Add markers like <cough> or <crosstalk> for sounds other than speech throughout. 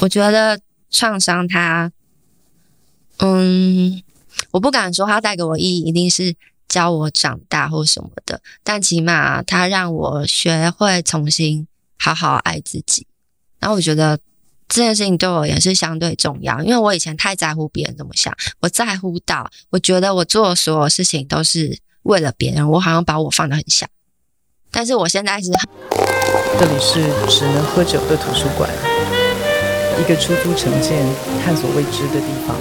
我觉得创伤它，嗯，我不敢说它带给我意义一定是教我长大或什么的，但起码它让我学会重新好好爱自己。然后我觉得这件事情对我也是相对重要，因为我以前太在乎别人怎么想，我在乎到我觉得我做所有事情都是为了别人，我好像把我放得很小。但是我现在是，这里是只能喝酒的图书馆，一个出租城建、探索未知的地方。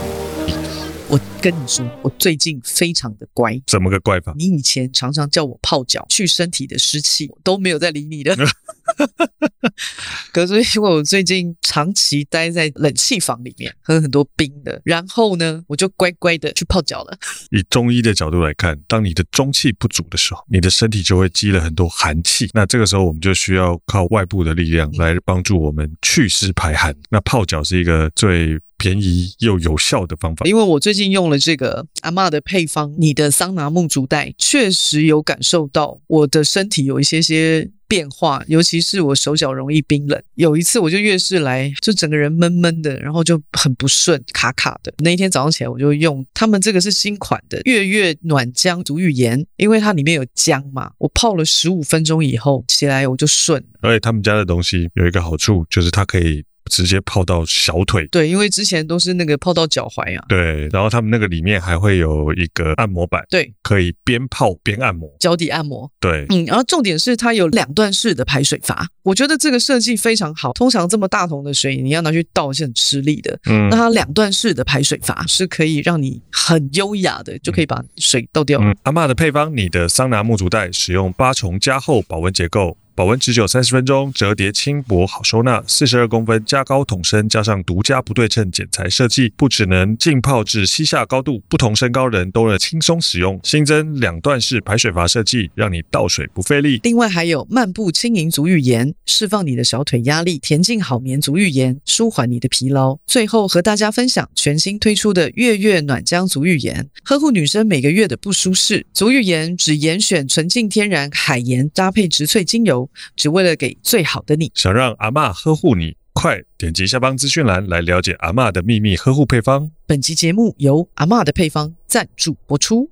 我跟你说，我最近非常的乖。怎么个乖法？你以前常常叫我泡脚去身体的湿气，我都没有在理你的。<laughs> <laughs> 可是因为我最近长期待在冷气房里面，喝很多冰的，然后呢，我就乖乖的去泡脚了。以中医的角度来看，当你的中气不足的时候，你的身体就会积了很多寒气。那这个时候，我们就需要靠外部的力量来帮助我们祛湿排寒。那泡脚是一个最便宜又有效的方法。因为我最近用了这个阿嬷的配方，你的桑拿木竹袋，确实有感受到我的身体有一些些。变化，尤其是我手脚容易冰冷。有一次我就越是来，就整个人闷闷的，然后就很不顺，卡卡的。那一天早上起来，我就用他们这个是新款的月月暖姜足浴盐，因为它里面有姜嘛。我泡了十五分钟以后起来我就顺。而且他们家的东西有一个好处，就是它可以。直接泡到小腿，对，因为之前都是那个泡到脚踝啊。对，然后他们那个里面还会有一个按摩板，对，可以边泡边按摩，脚底按摩。对，嗯，然后重点是它有两段式的排水阀，我觉得这个设计非常好。通常这么大桶的水，你要拿去倒是很吃力的。嗯，那它两段式的排水阀是可以让你很优雅的就可以把水倒掉。嗯，阿嬷的配方，你的桑拿木竹袋使用八重加厚保温结构。保温持久三十分钟，折叠轻薄好收纳，四十二公分加高桶身，加上独家不对称剪裁设计，不只能浸泡至膝下高度，不同身高人都能轻松使用。新增两段式排水阀设计，让你倒水不费力。另外还有漫步轻盈足浴盐，释放你的小腿压力；恬静好眠足浴盐，舒缓你的疲劳。最后和大家分享全新推出的月月暖姜足浴盐，呵护女生每个月的不舒适。足浴盐只严选纯净天然海盐，搭配植萃精油。只为了给最好的你，想让阿嬷呵护你，快点击下方资讯栏来了解阿嬷的秘密呵护配方。本集节目由阿嬷的配方赞助播出。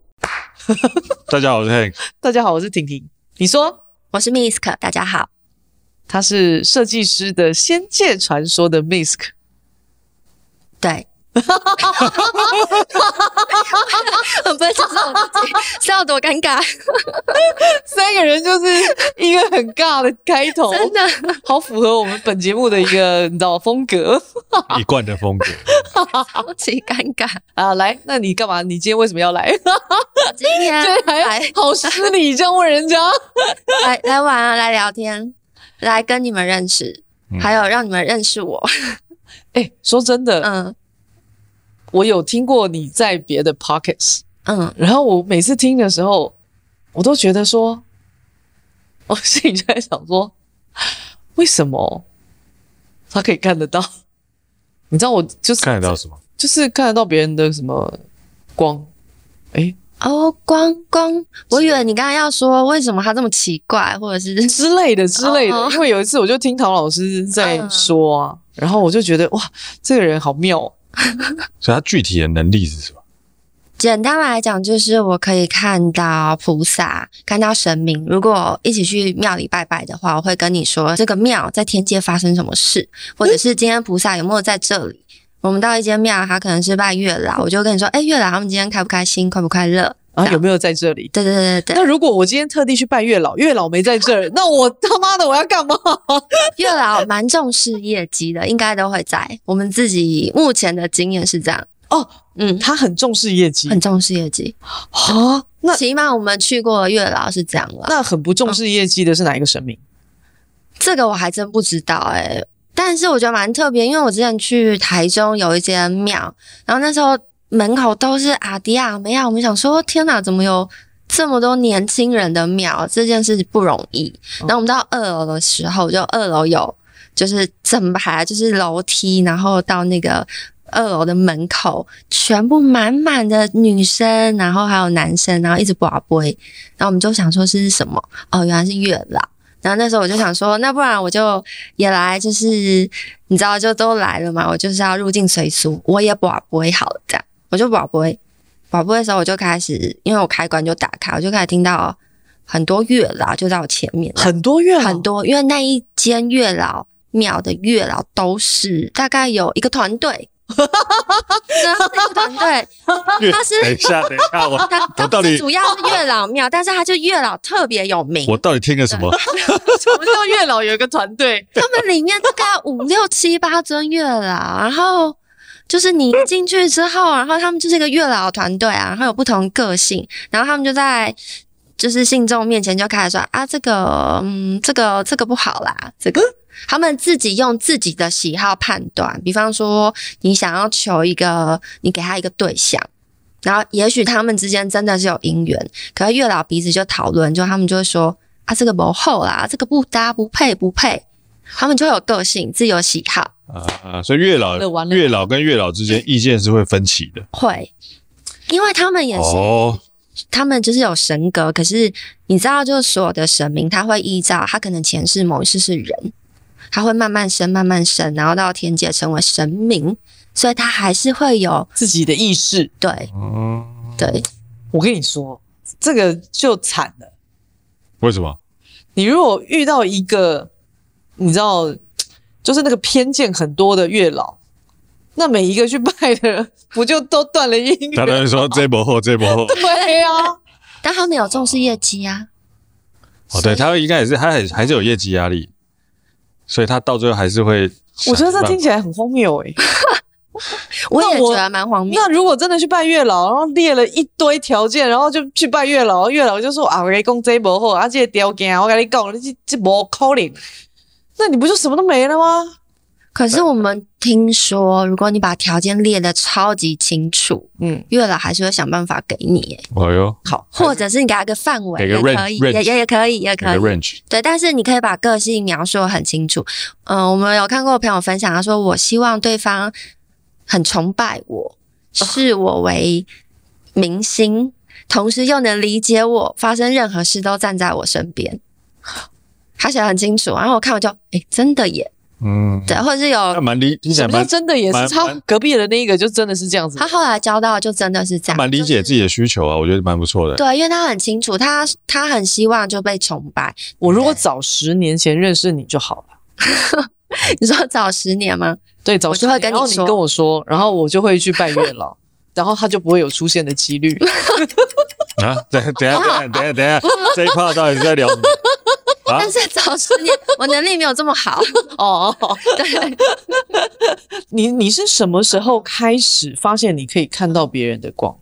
<laughs> 大家好，我是 Hank。<laughs> 大家好，我是婷婷。你说我是 Misk。大家好，他是设计师的《仙界传说》的 Misk。对。哈哈哈哈哈！不会，就是我自己，是要多尴尬。三个人就是一个很尬的开头，真的好符合我们本节目的一个你知道风格，<laughs> 一贯的风格，超级尴尬 <laughs> 啊！来，那你干嘛？你今天为什么要来？今天 <laughs> 来，好失礼，这样问人家。来来玩啊，来聊天，来跟你们认识，还有让你们认识我。哎、欸，说真的，嗯。我有听过你在别的 Podcast，嗯，然后我每次听的时候，我都觉得说，我心里就在想说，为什么他可以看得到？<laughs> 你知道我就是看得到什么？就是看得到别人的什么光？哎，哦，光光，我以为你刚刚要说为什么他这么奇怪，或者是之类的之类的。因为有一次我就听陶老师在说啊，然后我就觉得哇，这个人好妙。<laughs> 所以，他具体的能力是什么？简单来讲，就是我可以看到菩萨，看到神明。如果一起去庙里拜拜的话，我会跟你说这个庙在天界发生什么事，或者是今天菩萨有没有在这里。我们到一间庙，他可能是拜月老，我就跟你说，哎，月老他们今天开不开心，快不快乐？啊，有没有在这里？对对对对对。那如果我今天特地去拜月老，月老没在这儿，<laughs> 那我他妈的我要干嘛？<laughs> 月老蛮重视业绩的，应该都会在。我们自己目前的经验是这样。哦，嗯，他很重视业绩，很重视业绩。啊，那起码我们去过月老是这样了。那很不重视业绩的是哪一个神明？这个我还真不知道哎、欸，但是我觉得蛮特别，因为我之前去台中有一间庙，然后那时候。门口都是阿迪亚美亚，我们想说，天哪，怎么有这么多年轻人的庙？这件事不容易。然后我们到二楼的时候，就二楼有就是整排就是楼梯，然后到那个二楼的门口，全部满满的女生，然后还有男生，然后一直拔杯。然后我们就想说是什么？哦，原来是月老。然后那时候我就想说，那不然我就也来，就是你知道，就都来了嘛，我就是要入境随俗，我也不不会好了，这样我就不会，不会的时候我就开始，因为我开关就打开，我就开始听到很多月老就在我前面，很多月老，很多，因为那一间月老庙的月老都是大概有一个团队。哈哈哈哈哈！团队，他是等一下，等一下，我 <laughs> 他我到底主要是月老庙，但是他就月老特别有名。我到底听了什么？<laughs> 什么叫月老有一个团队？<laughs> 他们里面大概五六七八尊月老，然后就是你进去之后，然后他们就是一个月老团队啊，然后有不同个性，然后他们就在就是信众面前就开始说啊，这个嗯，这个这个不好啦，这个。他们自己用自己的喜好判断，比方说你想要求一个，你给他一个对象，然后也许他们之间真的是有姻缘，可是月老彼此就讨论，就他们就会说啊，这个不好啦，这个不搭不配不配，他们就会有个性，自由喜好。啊，所以月老月老跟月老之间意见是会分歧的，会，因为他们也是，哦、他们就是有神格，可是你知道，就是所有的神明，他会依照他可能前世某一世是人。他会慢慢升，慢慢升，然后到天界成为神明，所以他还是会有自己的意识。对，嗯对，我跟你说，这个就惨了。为什么？你如果遇到一个，你知道，就是那个偏见很多的月老，那每一个去拜的人，不就都断了姻缘？他当然说这波后，这波后。<laughs> 对呀、啊，但他没有重视业绩啊。哦，对，他应该也是，他还还是有业绩压力。所以他到最后还是会，我觉得这听起来很荒谬诶、欸、<laughs> 我也觉得蛮荒谬。那如果真的去拜月老，然后列了一堆条件，然后就去拜月老，月老就说啊，我跟你讲这不好，啊这个条件我跟你讲，这这不可能，那你不就什么都没了吗？可是我们听说，如果你把条件列得超级清楚，嗯，月老还是会想办法给你。哎呦，好，或者是你给他一个范围，给个 range，也也也可以，也可以。range，对，但是你可以把个性描述得很清楚。嗯，我们有看过朋友分享，他说：“我希望对方很崇拜我，视我为明星，同时又能理解我，发生任何事都站在我身边。<laughs> ”他写的很清楚，然后我看我就，哎，真的耶。嗯，对，或者是有蛮理，你想蛮真的也是他隔壁的那一个，就真的是这样子。他后来交到就真的是这样，蛮理解自己的需求啊，我觉得蛮不错的。对，因为他很清楚，他他很希望就被崇拜。我如果早十年前认识你就好了。<laughs> 你说早十年吗？对，早十年，然后你跟我说，然后我就会去拜月老，<laughs> 然后他就不会有出现的几率。<laughs> 啊，等等下，等下，等下，等下，这一趴到底是在聊什么？但是早十年，我能力没有这么好 <laughs> 哦。<laughs> 对，<laughs> 你你是什么时候开始发现你可以看到别人的光？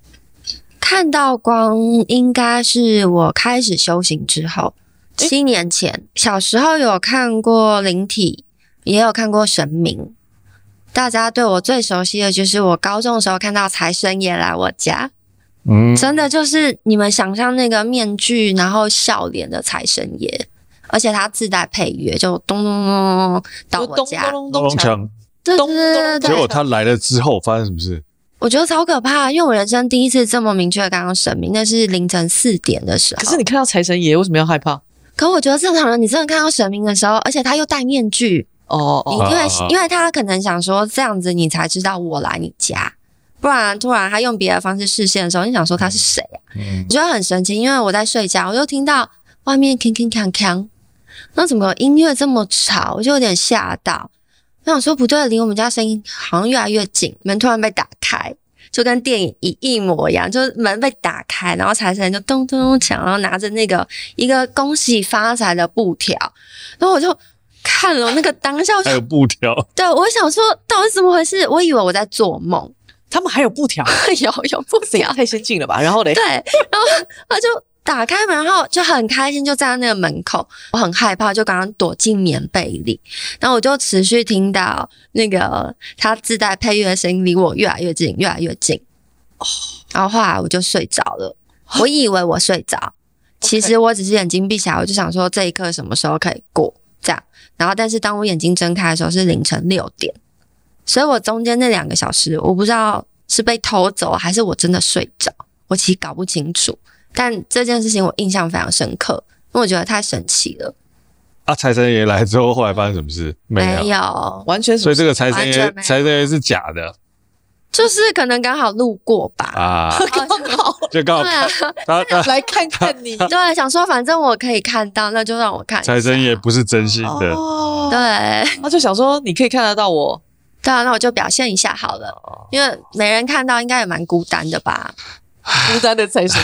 看到光应该是我开始修行之后，七年前。小时候有看过灵体，也有看过神明。大家对我最熟悉的就是我高中的时候看到财神爷来我家。嗯，真的就是你们想象那个面具，然后笑脸的财神爷。而且它自带配乐，就咚咚咚咚到我家，咚咚锵，对对对对。结果他来了之后发生什么事？我觉得超可怕，因为我人生第一次这么明确的看到神明，那是凌晨四点的时候。可是你看到财神爷为什么要害怕？可我觉得正常人，你真的看到神明的时候，而且他又戴面具哦，因为因为他可能想说这样子你才知道我来你家，不然突然他用别的方式示现的时候，你想说他是谁啊？嗯，觉得很神奇，因为我在睡觉，我就听到外面铿铿锵锵。那怎么音乐这么吵？我就有点吓到。我想说不对，离我们家声音好像越来越近。门突然被打开，就跟电影一一模一样，就是门被打开，然后财神就咚咚咚响，然后拿着那个一个恭喜发财的布条，然后我就看了那个当下，还有布条。对，我想说到底怎么回事？我以为我在做梦。他们还有布条？<laughs> 有有布条？<laughs> 太先进了吧？然后嘞？对，然后他就。打开门，然后就很开心，就站在那个门口。我很害怕，就刚刚躲进棉被里。然后我就持续听到那个他自带配乐的声音离我越来越近，越来越近。哦，然后后来我就睡着了。我以为我睡着，其实我只是眼睛闭起来，我就想说这一刻什么时候可以过这样。然后，但是当我眼睛睁开的时候是凌晨六点，所以我中间那两个小时，我不知道是被偷走还是我真的睡着，我其实搞不清楚。但这件事情我印象非常深刻，因为我觉得太神奇了。啊，财神爷来之后，后来发生什么事？没有，没有完全。所以这个财神爷，财神爷是假的，就是可能刚好路过吧。啊，<laughs> 刚好就刚好他他 <laughs> 来看看你。对，想说反正我可以看到，那就让我看。财神爷不是真心的，哦、对，他就想说你可以看得到我，对啊，那我就表现一下好了，哦、因为没人看到，应该也蛮孤单的吧。孤单的财神，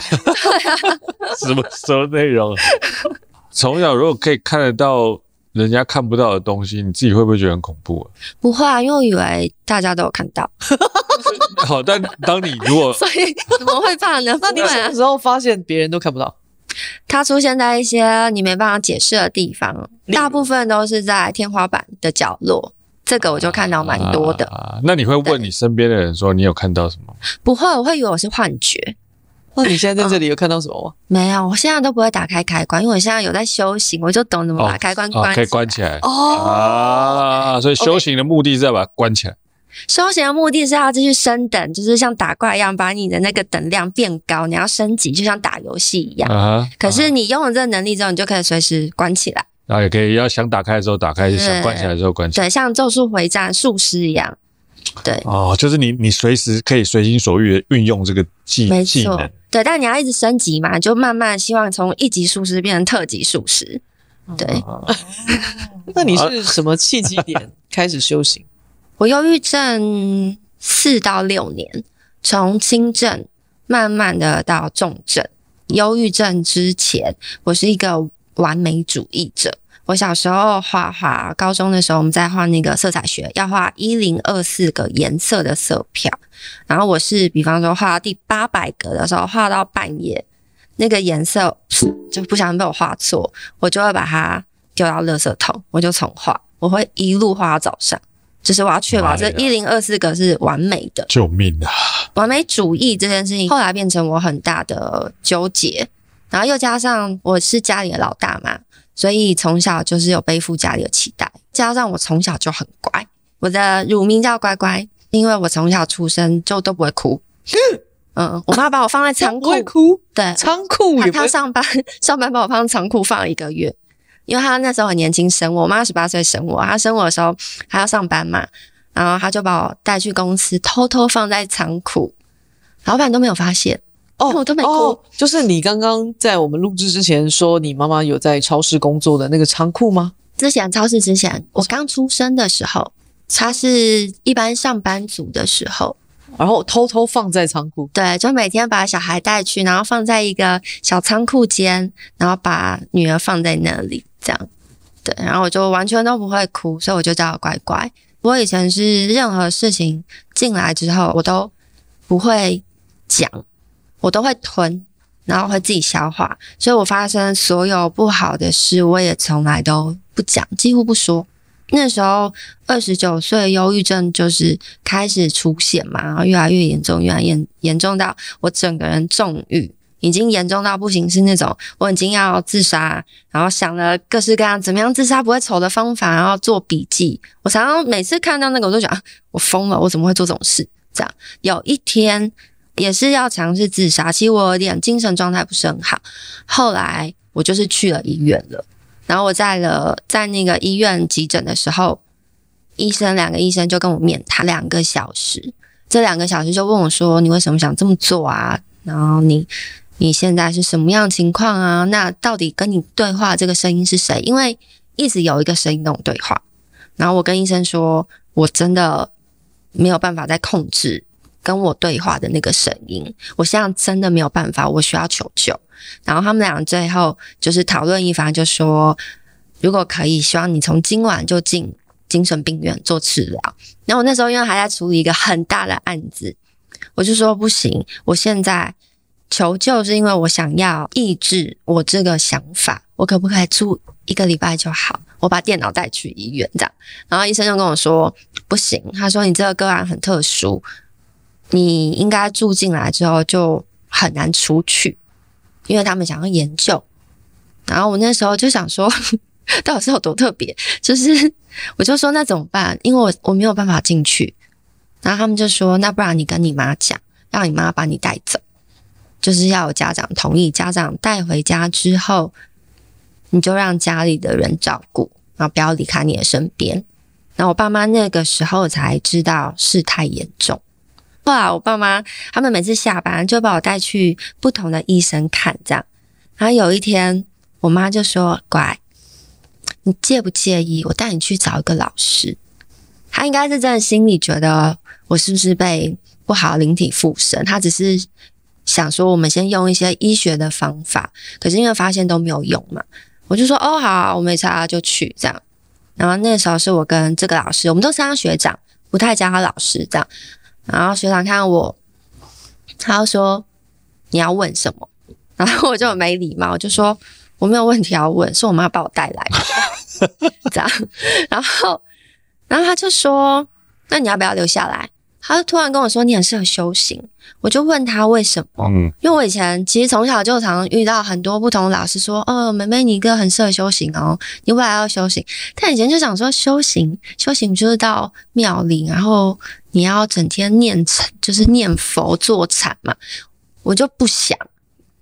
<laughs> 什么什么内容？从小如果可以看得到人家看不到的东西，你自己会不会觉得很恐怖啊？不会啊，因为我以为大家都有看到。好，<laughs> 但当你如果 <laughs> 所以怎么会怕呢？那你什么时候发现别人都看不到？它出现在一些你没办法解释的地方，大部分都是在天花板的角落。这个我就看到蛮多的。啊，那你会问你身边的人说你有看到什么？不会，我会以为我是幻觉。那你现在在这里有看到什么吗？<laughs> 没有，我现在都不会打开开关，因为我现在有在修行，我就懂怎么把开关关，可以关起来。哦啊，所以修行的目的是要把它关起来。修行的目的是要继续升等，就是像打怪一样，把你的那个等量变高，你要升级，就像打游戏一样。可是你拥有这个能力之后，你就可以随时关起来。然后也可以，要想打开的时候打开，想关起来的时候关起来。对，像咒术回战术师一样。对。哦，就是你，你随时可以随心所欲的运用这个技技能。对，但你要一直升级嘛，就慢慢希望从一级术师变成特级术师。对。啊、<laughs> 那你是什么契机点开始修行？我忧郁症四到六年，从轻症慢慢的到重症。忧郁症之前，我是一个。完美主义者。我小时候画画，高中的时候我们在画那个色彩学，要画一零二四个颜色的色票。然后我是，比方说画到第八百格的时候，画到半夜，那个颜色 <sniffs> 就不小心被我画错，我就会把它丢到垃圾桶，我就重画。我会一路画到早上，就是我要确保这一零二四个是完美的。救命啊！完美主义这件事情后来变成我很大的纠结。然后又加上我是家里的老大嘛，所以从小就是有背负家里的期待。加上我从小就很乖，我的乳名叫乖乖，因为我从小出生就都不会哭。<laughs> 嗯，我妈把我放在仓库，哭。对，仓库。她上班上班把我放在仓库放了一个月，因为她那时候很年轻生我，我妈十八岁生我，她生我的时候还要上班嘛，然后她就把我带去公司，偷偷放在仓库，老板都没有发现。哦，我都没哭。哦，就是你刚刚在我们录制之前说你妈妈有在超市工作的那个仓库吗？之前超市之前，我刚出生的时候，她是一般上班族的时候，然后偷偷放在仓库。对，就每天把小孩带去，然后放在一个小仓库间，然后把女儿放在那里，这样。对，然后我就完全都不会哭，所以我就叫乖乖。我以前是任何事情进来之后，我都不会讲。我都会吞，然后会自己消化，所以我发生所有不好的事，我也从来都不讲，几乎不说。那时候二十九岁，忧郁症就是开始出现嘛，然后越来越严重，越来越严严重到我整个人重郁，已经严重到不行，是那种我已经要自杀，然后想了各式各样怎么样自杀不会丑的方法，然后做笔记。我常常每次看到那个，我都想，我疯了，我怎么会做这种事？这样有一天。也是要尝试自杀，其实我有点精神状态不是很好。后来我就是去了医院了，然后我在了在那个医院急诊的时候，医生两个医生就跟我面谈两个小时，这两个小时就问我说：“你为什么想这么做啊？然后你你现在是什么样情况啊？那到底跟你对话这个声音是谁？因为一直有一个声音跟我对话。然后我跟医生说，我真的没有办法再控制。”跟我对话的那个声音，我现在真的没有办法，我需要求救。然后他们俩最后就是讨论一番，就说如果可以，希望你从今晚就进精神病院做治疗。然后我那时候因为还在处理一个很大的案子，我就说不行，我现在求救是因为我想要抑制我这个想法，我可不可以住一个礼拜就好？我把电脑带去医院这样。然后医生就跟我说不行，他说你这个个案很特殊。你应该住进来之后就很难出去，因为他们想要研究。然后我那时候就想说，<laughs> 到底是有多特别？就是 <laughs> 我就说那怎么办？因为我我没有办法进去。然后他们就说，那不然你跟你妈讲，让你妈把你带走，就是要有家长同意。家长带回家之后，你就让家里的人照顾，然后不要离开你的身边。然后我爸妈那个时候才知道事态严重。后来我爸妈他们每次下班就把我带去不同的医生看，这样。然后有一天，我妈就说：“乖，你介不介意我带你去找一个老师？”她应该是真的心里觉得我是不是被不好灵体附身？她只是想说我们先用一些医学的方法，可是因为发现都没有用嘛，我就说：“哦，好，我没差，就去这样。”然后那时候是我跟这个老师，我们都是当学长，不太叫他老师这样。然后学长看我，他就说：“你要问什么？”然后我就很没礼貌，就说：“我没有问题要问，是我妈把我带来的。” <laughs> 这样，然后，然后他就说：“那你要不要留下来？”他就突然跟我说：“你很适合修行。”我就问他为什么？嗯，因为我以前其实从小就常遇到很多不同的老师说：“哦，妹妹，你一个很适合修行哦，你未来要修行。”但以前就想说，修行，修行就是到庙里，然后你要整天念禅，就是念佛坐禅嘛。我就不想，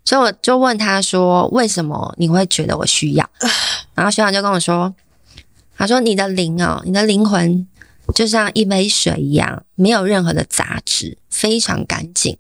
所以我就问他说：“为什么你会觉得我需要？”然后学长就跟我说：“他说你的灵哦，你的灵魂。”就像一杯水一样，没有任何的杂质，非常干净。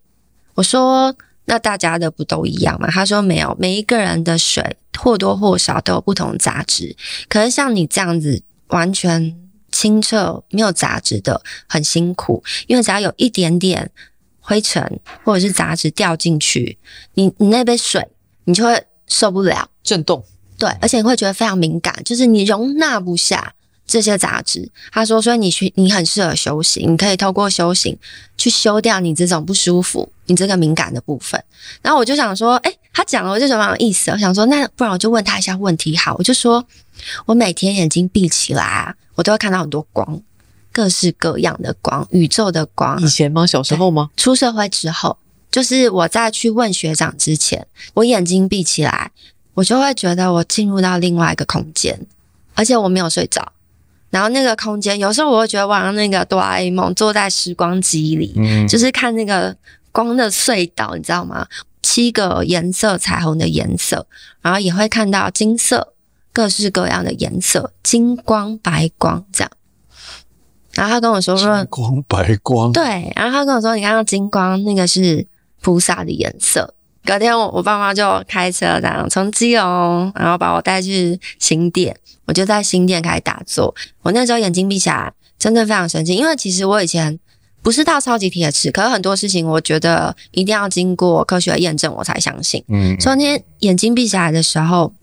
我说：“那大家的不都一样吗？”他说：“没有，每一个人的水或多或少都有不同杂质。可是像你这样子完全清澈、没有杂质的，很辛苦，因为只要有一点点灰尘或者是杂质掉进去，你你那杯水你就会受不了，震动。对，而且你会觉得非常敏感，就是你容纳不下。”这些杂质，他说，所以你去，你很适合修行，你可以透过修行去修掉你这种不舒服，你这个敏感的部分。然后我就想说，诶，他讲了，我就觉得蛮有意思。我想说，那不然我就问他一下问题好。我就说，我每天眼睛闭起来啊，我都会看到很多光，各式各样的光，宇宙的光。以前吗？小时候吗？出社会之后，就是我在去问学长之前，我眼睛闭起来，我就会觉得我进入到另外一个空间，而且我没有睡着。然后那个空间，有时候我会觉得，我像那个哆啦 A 梦坐在时光机里，嗯，就是看那个光的隧道，你知道吗？七个颜色彩虹的颜色，然后也会看到金色，各式各样的颜色，金光、白光这样。然后他跟我说说，金光白光，对。然后他跟我说，你看到金光，那个是菩萨的颜色。隔天我我爸妈就开车这样从基隆，然后把我带去新店。我就在新店开始打坐，我那时候眼睛闭起来，真的非常神奇。因为其实我以前不是到超级铁齿，可是很多事情我觉得一定要经过科学验证我才相信。嗯，所以那天眼睛闭起来的时候，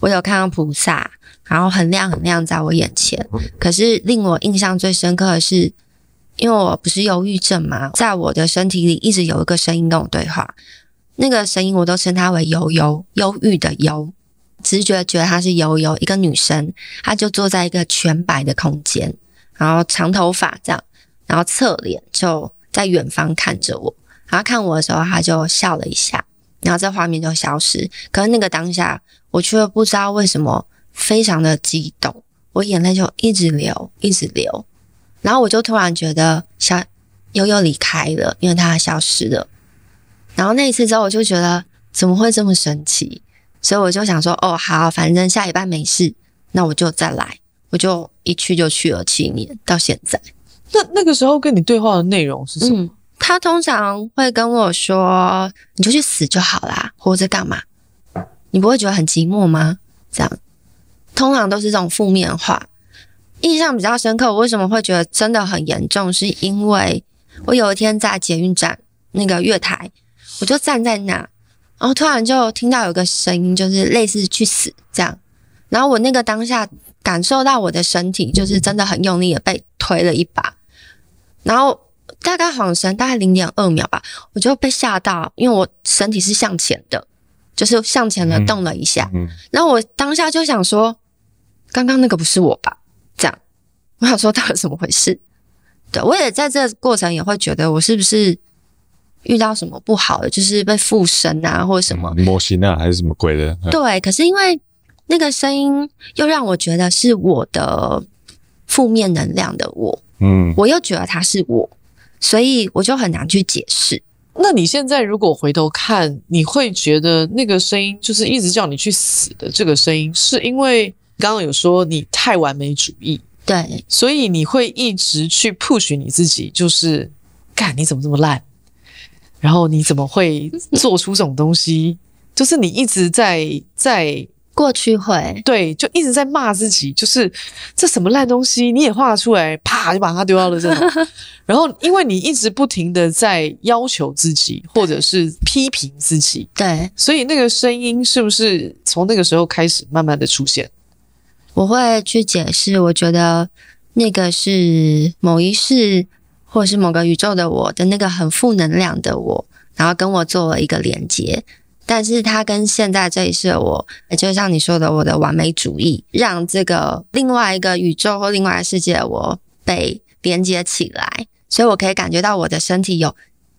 我有看到菩萨，然后很亮很亮在我眼前。可是令我印象最深刻的是，因为我不是忧郁症嘛，在我的身体里一直有一个声音跟我对话，那个声音我都称它为悠悠，忧郁的忧。直觉觉得她是悠悠，一个女生，她就坐在一个全白的空间，然后长头发这样，然后侧脸就在远方看着我，然后看我的时候，她就笑了一下，然后这画面就消失。可是那个当下，我却不知道为什么非常的激动，我眼泪就一直流，一直流，然后我就突然觉得小悠悠离开了，因为她消失了。然后那一次之后，我就觉得怎么会这么神奇？所以我就想说，哦，好，反正下礼拜没事，那我就再来，我就一去就去了七年，到现在。那那个时候跟你对话的内容是什么？嗯，他通常会跟我说：“你就去死就好啦，活着干嘛？你不会觉得很寂寞吗？”这样，通常都是这种负面话。印象比较深刻，我为什么会觉得真的很严重？是因为我有一天在捷运站那个月台，我就站在那。然后突然就听到有个声音，就是类似“去死”这样。然后我那个当下感受到我的身体就是真的很用力的被推了一把，然后大概晃神大概零点二秒吧，我就被吓到，因为我身体是向前的，就是向前的动了一下。然后我当下就想说，刚刚那个不是我吧？这样，我想说到底怎么回事？对，我也在这个过程也会觉得我是不是？遇到什么不好的，就是被附身啊，或者什么。魔形啊，还是什么鬼的？对，可是因为那个声音又让我觉得是我的负面能量的我，嗯，我又觉得他是我，所以我就很难去解释。那你现在如果回头看，你会觉得那个声音就是一直叫你去死的这个声音，是因为刚刚有说你太完美主义，对，所以你会一直去 push 你自己，就是干你怎么这么烂，然后你怎么会做出这种东西？就是你一直在在。过去会对，就一直在骂自己，就是这什么烂东西，你也画出来，啪就把它丢到了这种。<laughs> 然后，因为你一直不停的在要求自己，或者是批评自己，对，所以那个声音是不是从那个时候开始慢慢的出现？我会去解释，我觉得那个是某一世，或是某个宇宙的我的那个很负能量的我，然后跟我做了一个连接。但是它跟现在这一世的我，就像你说的，我的完美主义，让这个另外一个宇宙或另外一个世界的我被连接起来，所以我可以感觉到我的身体有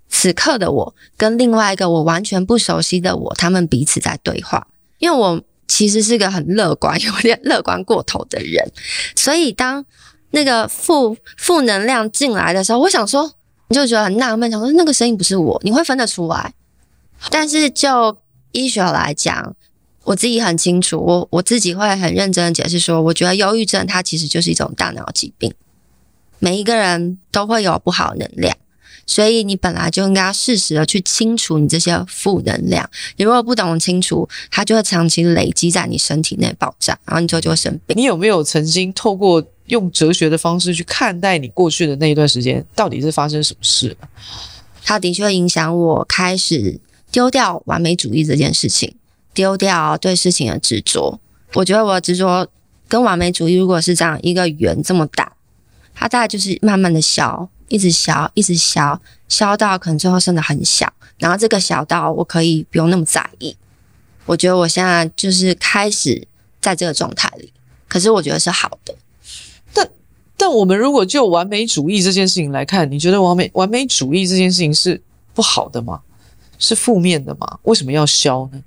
此刻的我跟另外一个我完全不熟悉的我，他们彼此在对话。因为我其实是个很乐观、有点乐观过头的人，所以当那个负负能量进来的时候，我想说，你就觉得很纳闷，想说那个声音不是我，你会分得出来？但是就医学来讲，我自己很清楚，我我自己会很认真的解释说，我觉得忧郁症它其实就是一种大脑疾病，每一个人都会有不好能量，所以你本来就应该适时的去清除你这些负能量。你如果不懂清除，它就会长期累积在你身体内爆炸，然后你就就会生病。你有没有曾经透过用哲学的方式去看待你过去的那一段时间，到底是发生什么事了？它的确影响我开始。丢掉完美主义这件事情，丢掉对事情的执着。我觉得我的执着跟完美主义，如果是这样一个圆这么大，它大概就是慢慢的消，一直消，一直消，消到可能最后剩的很小。然后这个小到我可以不用那么在意。我觉得我现在就是开始在这个状态里，可是我觉得是好的。但我们如果就完美主义这件事情来看，你觉得完美完美主义这件事情是不好的吗？是负面的吗？为什么要消呢？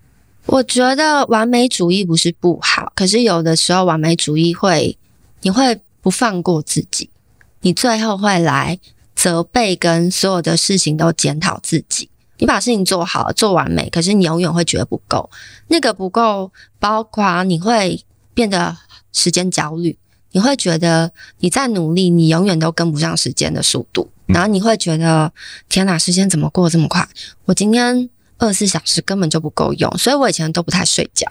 我觉得完美主义不是不好，可是有的时候完美主义会，你会不放过自己，你最后会来责备跟所有的事情都检讨自己。你把事情做好，做完美，可是你永远会觉得不够。那个不够，包括你会变得时间焦虑，你会觉得你在努力，你永远都跟不上时间的速度。然后你会觉得，天哪，时间怎么过这么快？我今天二十四小时根本就不够用，所以我以前都不太睡觉，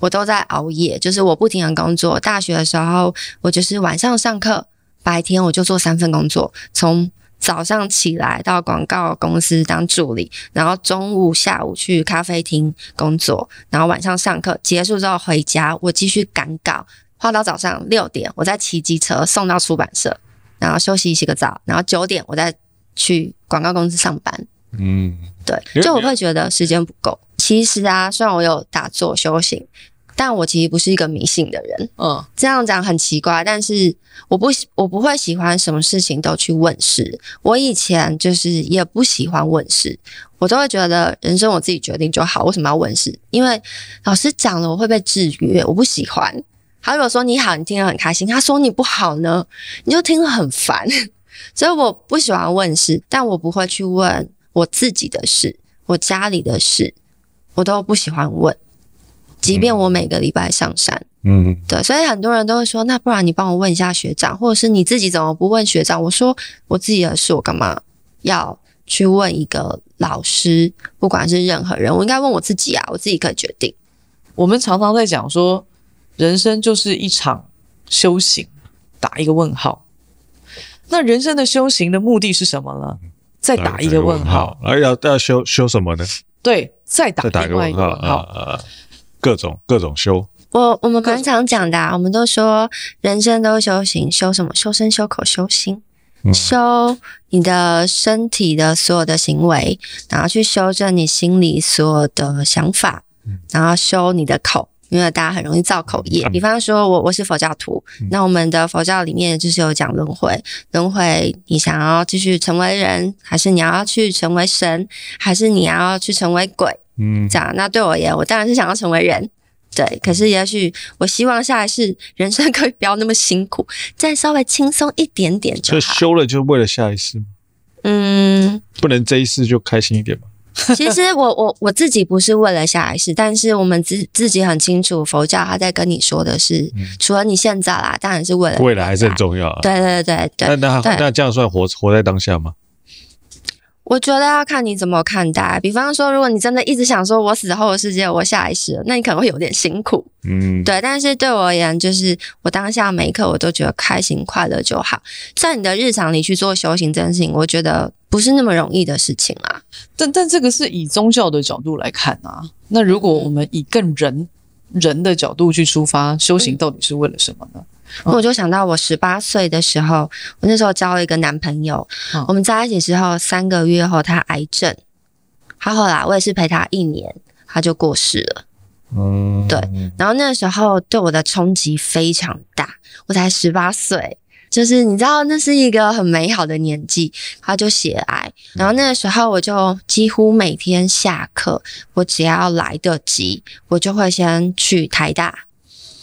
我都在熬夜，就是我不停的工作。大学的时候，我就是晚上上课，白天我就做三份工作，从早上起来到广告公司当助理，然后中午、下午去咖啡厅工作，然后晚上上课结束之后回家，我继续赶稿，画到早上六点，我再骑机车送到出版社。然后休息洗个澡，然后九点我再去广告公司上班。嗯，对，就我会觉得时间不够。其实啊，虽然我有打坐修行，但我其实不是一个迷信的人。嗯，这样讲很奇怪，但是我不我不会喜欢什么事情都去问事。我以前就是也不喜欢问事，我都会觉得人生我自己决定就好，为什么要问事？因为老师讲了我会被制约，我不喜欢。他如果说你好，你听了很开心；他说你不好呢，你就听了很烦。<laughs> 所以我不喜欢问事，但我不会去问我自己的事、我家里的事，我都不喜欢问。即便我每个礼拜上山，嗯，对，所以很多人都会说，那不然你帮我问一下学长，或者是你自己怎么不问学长？我说我自己的事，我干嘛要去问一个老师？不管是任何人，我应该问我自己啊，我自己可以决定。我们常常在讲说。人生就是一场修行，打一个问号。那人生的修行的目的是什么呢？再打一个问号。啊，要要修修什么呢？对，再打另外一个问号。啊，各种各种修。我我们蛮常讲的啊，我们都说人生都修行，修什么？修身、修口、修心。修你的身体的所有的行为，然后去修正你心里所有的想法，然后修你的口。因为大家很容易造口业，比方说我我是佛教徒，那我们的佛教里面就是有讲轮回，轮回你想要继续成为人，还是你要去成为神，还是你要去成为鬼？嗯，这样。那对我而言，我当然是想要成为人，对。可是也许我希望下一世人生可以不要那么辛苦，再稍微轻松一点点就好。所以修了就是为了下一世吗？嗯，不能这一世就开心一点吗？<laughs> 其实我我我自己不是为了下一世，但是我们自自己很清楚，佛教他在跟你说的是，嗯、除了你现在啦，当然是为了未来还是很重要啊。对对对对。那那那这样算活活在当下吗？我觉得要看你怎么看待。比方说，如果你真的一直想说我死后的世界，我下一世，那你可能会有点辛苦。嗯，对。但是对我而言，就是我当下每一刻我都觉得开心快乐就好。在你的日常里去做修行这件事情，我觉得不是那么容易的事情啊。但但这个是以宗教的角度来看啊。那如果我们以更人人的角度去出发，修行到底是为了什么呢？我就想到我十八岁的时候，我那时候交了一个男朋友，嗯、我们在一起之后三个月后他癌症，他后来我也是陪他一年，他就过世了。嗯，对。然后那时候对我的冲击非常大，我才十八岁，就是你知道那是一个很美好的年纪，他就血癌。然后那个时候我就几乎每天下课，我只要来得及，我就会先去台大。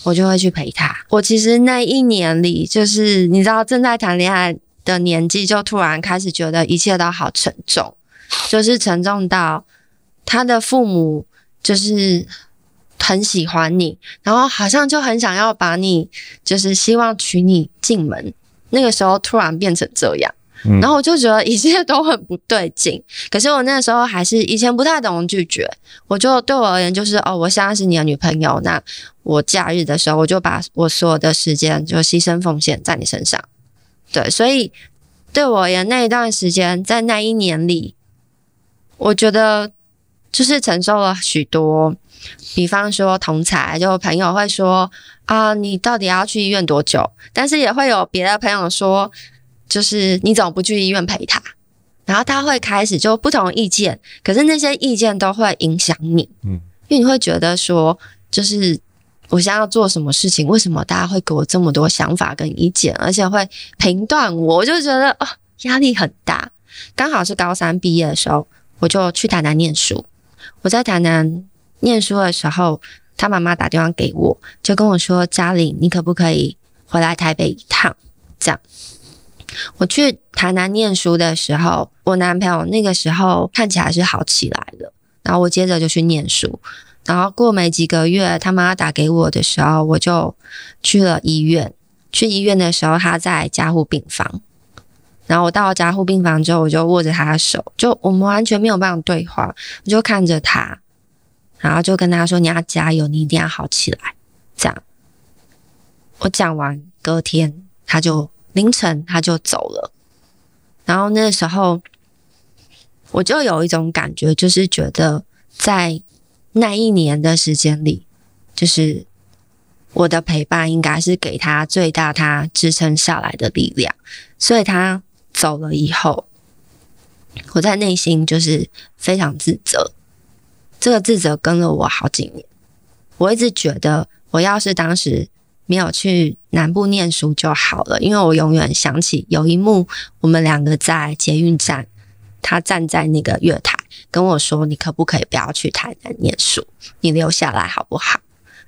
我就会去陪他。我其实那一年里，就是你知道正在谈恋爱的年纪，就突然开始觉得一切都好沉重，就是沉重到他的父母就是很喜欢你，然后好像就很想要把你，就是希望娶你进门。那个时候突然变成这样。然后我就觉得一切都很不对劲，<laughs> 可是我那时候还是以前不太懂拒绝，我就对我而言就是哦，我现在是你的女朋友，那我假日的时候我就把我所有的时间就牺牲奉献在你身上，对，所以对我而言那一段时间在那一年里，我觉得就是承受了许多，比方说同才就朋友会说啊，你到底要去医院多久？但是也会有别的朋友说。就是你怎么不去医院陪他？然后他会开始就不同意见，可是那些意见都会影响你，嗯，因为你会觉得说，就是我现在要做什么事情，为什么大家会给我这么多想法跟意见，而且会评断我，我就觉得哦，压力很大。刚好是高三毕业的时候，我就去台南念书。我在台南念书的时候，他妈妈打电话给我，就跟我说：“嘉玲，你可不可以回来台北一趟？”这样。我去台南念书的时候，我男朋友那个时候看起来是好起来了，然后我接着就去念书，然后过没几个月，他妈打给我的时候，我就去了医院。去医院的时候，他在加护病房，然后我到了加护病房之后，我就握着他的手，就我们完全没有办法对话，我就看着他，然后就跟他说：“你要加油，你一定要好起来。”这样，我讲完，隔天他就。凌晨他就走了，然后那时候我就有一种感觉，就是觉得在那一年的时间里，就是我的陪伴应该是给他最大他支撑下来的力量。所以他走了以后，我在内心就是非常自责，这个自责跟了我好几年。我一直觉得，我要是当时。没有去南部念书就好了，因为我永远想起有一幕，我们两个在捷运站，他站在那个月台跟我说：“你可不可以不要去台南念书，你留下来好不好？”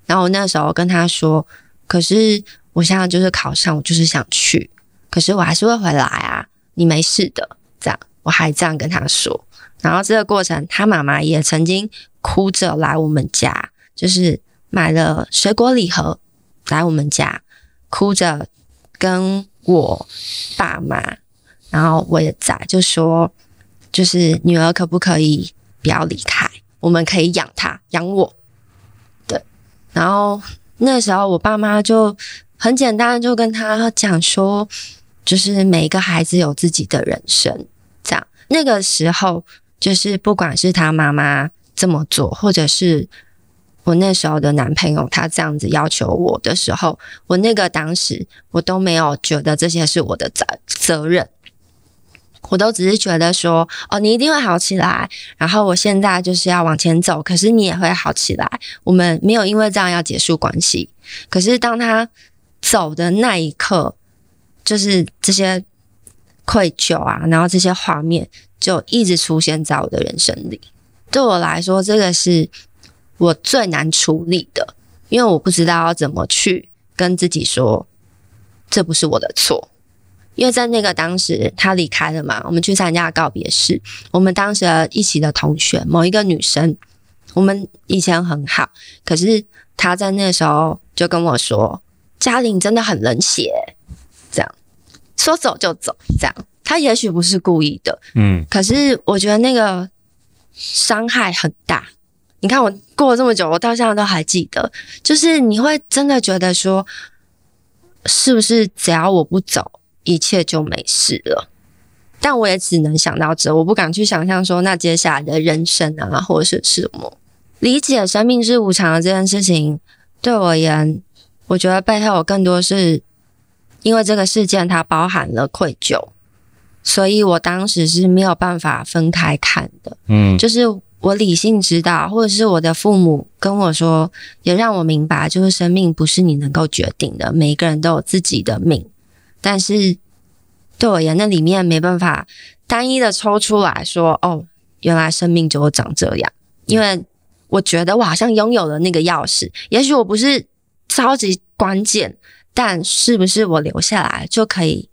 然后我那时候跟他说：“可是我现在就是考上，我就是想去，可是我还是会回来啊，你没事的。”这样我还这样跟他说。然后这个过程，他妈妈也曾经哭着来我们家，就是买了水果礼盒。来我们家，哭着跟我爸妈，然后我也在，就说，就是女儿可不可以不要离开？我们可以养她，养我。对，然后那时候我爸妈就很简单，就跟他讲说，就是每一个孩子有自己的人生，这样。那个时候，就是不管是他妈妈这么做，或者是。我那时候的男朋友，他这样子要求我的时候，我那个当时我都没有觉得这些是我的责责任，我都只是觉得说，哦，你一定会好起来，然后我现在就是要往前走，可是你也会好起来，我们没有因为这样要结束关系。可是当他走的那一刻，就是这些愧疚啊，然后这些画面就一直出现在我的人生里。对我来说，这个是。我最难处理的，因为我不知道要怎么去跟自己说，这不是我的错，因为在那个当时他离开了嘛，我们去参加告别式。我们当时一起的同学，某一个女生，我们以前很好，可是她在那时候就跟我说：“嘉玲真的很冷血。”这样说走就走，这样。她也许不是故意的，嗯，可是我觉得那个伤害很大。你看我过了这么久，我到现在都还记得，就是你会真的觉得说，是不是只要我不走，一切就没事了？但我也只能想到这，我不敢去想象说，那接下来的人生啊，或者是什么？理解生命是无常的这件事情，对我而言，我觉得背后有更多是因为这个事件它包含了愧疚，所以我当时是没有办法分开看的。嗯，就是。我理性知道，或者是我的父母跟我说，也让我明白，就是生命不是你能够决定的，每一个人都有自己的命。但是对我而言，那里面没办法单一的抽出来说，哦，原来生命就会长这样。因为我觉得我好像拥有了那个钥匙，也许我不是超级关键，但是不是我留下来就可以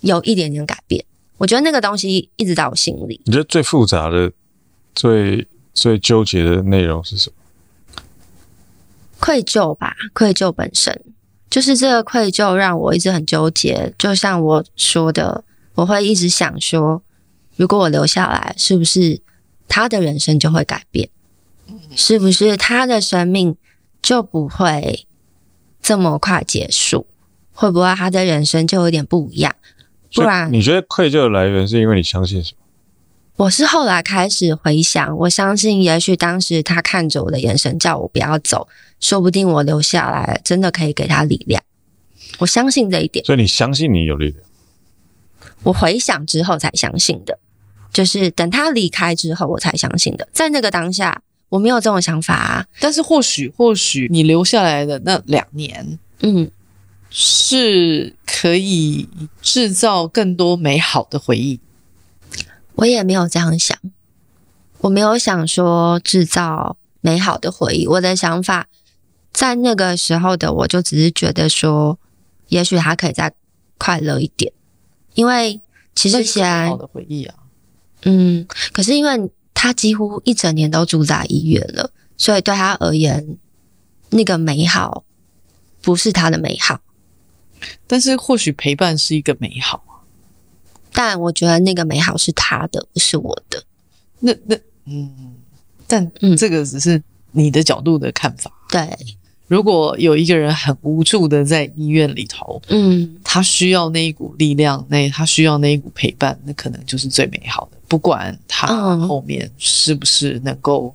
有一点点改变？我觉得那个东西一直在我心里。你觉得最复杂的？最最纠结的内容是什么？愧疚吧，愧疚本身就是这个愧疚让我一直很纠结。就像我说的，我会一直想说，如果我留下来，是不是他的人生就会改变？是不是他的生命就不会这么快结束？会不会他的人生就有点不一样？不然，你觉得愧疚的来源是因为你相信什么？我是后来开始回想，我相信，也许当时他看着我的眼神，叫我不要走，说不定我留下来，真的可以给他力量。我相信这一点。所以你相信你有力量？我回想之后才相信的，就是等他离开之后，我才相信的。在那个当下，我没有这种想法啊。但是或许，或许你留下来的那两年，嗯，是可以制造更多美好的回忆。我也没有这样想，我没有想说制造美好的回忆。我的想法在那个时候的我就只是觉得说，也许他可以再快乐一点，因为其实现在好的回忆啊，嗯，可是因为他几乎一整年都住在医院了，所以对他而言，那个美好不是他的美好。但是或许陪伴是一个美好。但我觉得那个美好是他的，不是我的。那那嗯，但这个只是你的角度的看法。嗯、对，如果有一个人很无助的在医院里头，嗯，他需要那一股力量，那他需要那一股陪伴，那可能就是最美好的。不管他后面是不是能够，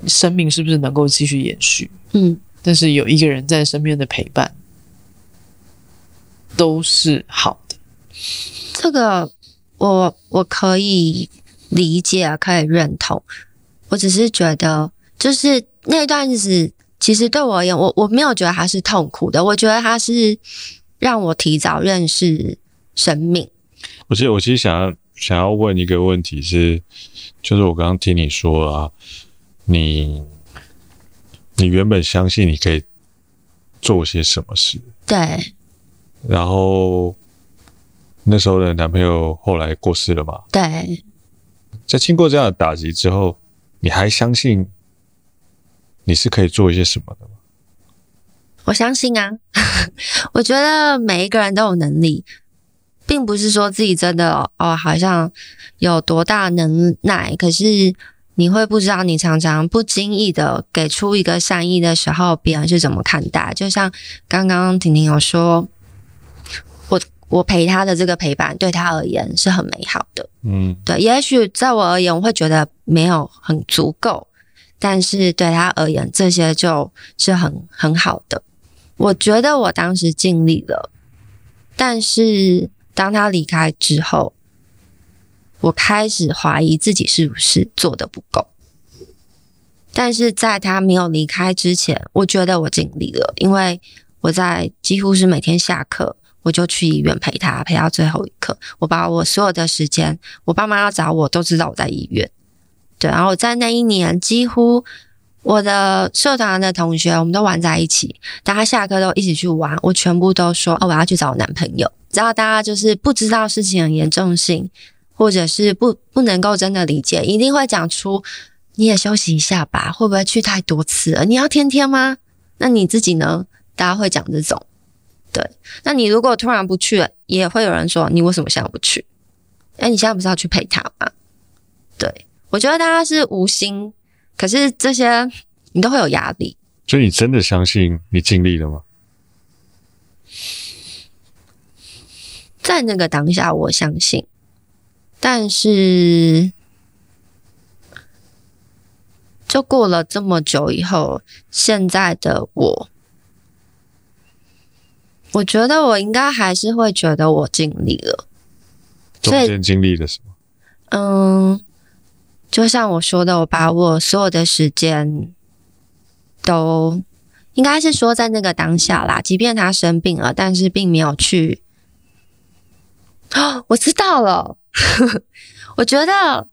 嗯、生命是不是能够继续延续，嗯，但是有一个人在身边的陪伴。都是好的，这个我我可以理解，可以认同。我只是觉得，就是那段日子，其实对我而言，我我没有觉得它是痛苦的，我觉得它是让我提早认识生命。我其实我其实想要想要问一个问题是，就是我刚刚听你说啊，你你原本相信你可以做些什么事？对。然后那时候的男朋友后来过世了嘛？对。在经过这样的打击之后，你还相信你是可以做一些什么的吗？我相信啊，<laughs> 我觉得每一个人都有能力，并不是说自己真的哦，好像有多大能耐，可是你会不知道，你常常不经意的给出一个善意的时候，别人是怎么看待？就像刚刚婷婷有说。我我陪他的这个陪伴对他而言是很美好的，嗯，对。也许在我而言，我会觉得没有很足够，但是对他而言，这些就是很很好的。我觉得我当时尽力了，但是当他离开之后，我开始怀疑自己是不是做的不够。但是在他没有离开之前，我觉得我尽力了，因为我在几乎是每天下课。我就去医院陪他，陪到最后一刻。我把我所有的时间，我爸妈要找我都知道我在医院。对，然后在那一年，几乎我的社团的同学，我们都玩在一起，大家下课都一起去玩，我全部都说哦，我要去找我男朋友。只要大家就是不知道事情的严重性，或者是不不能够真的理解，一定会讲出你也休息一下吧，会不会去太多次了？你要天天吗？那你自己呢？大家会讲这种。对，那你如果突然不去了，也会有人说你为什么现在不去？哎，你现在不是要去陪他吗？对，我觉得大家是无心。可是这些你都会有压力，所以你真的相信你尽力了吗？在那个当下，我相信，但是就过了这么久以后，现在的我，我觉得我应该还是会觉得我尽力了。中间经历了什么？嗯。就像我说的，我把我所有的时间都应该是说在那个当下啦。即便他生病了，但是并没有去。哦，我知道了。<laughs> 我觉得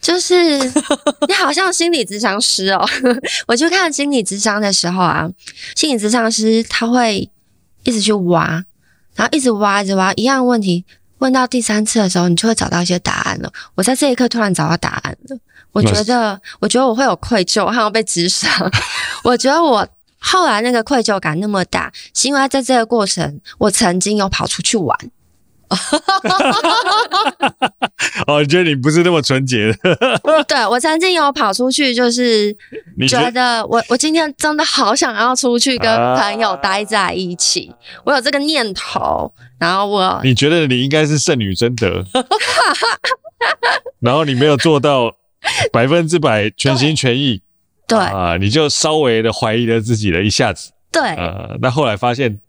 就是 <laughs> 你好像心理咨商师哦。<laughs> 我去看心理咨商的时候啊，心理咨商师他会一直去挖，然后一直挖，一直挖一样问题。问到第三次的时候，你就会找到一些答案了。我在这一刻突然找到答案了，我觉得，我觉得我会有愧疚，好像被指使。<laughs> 我觉得我后来那个愧疚感那么大，是因为在这个过程，我曾经有跑出去玩。<laughs> 哦，我觉得你不是那么纯洁的。<laughs> 对，我曾经有跑出去，就是觉得？我我今天真的好想要出去跟朋友待在一起，啊、我有这个念头。然后我，你觉得你应该是圣女贞德，<laughs> 然后你没有做到百分之百全心全意，对。啊，你就稍微的怀疑了自己了一下子，对。啊，那后来发现。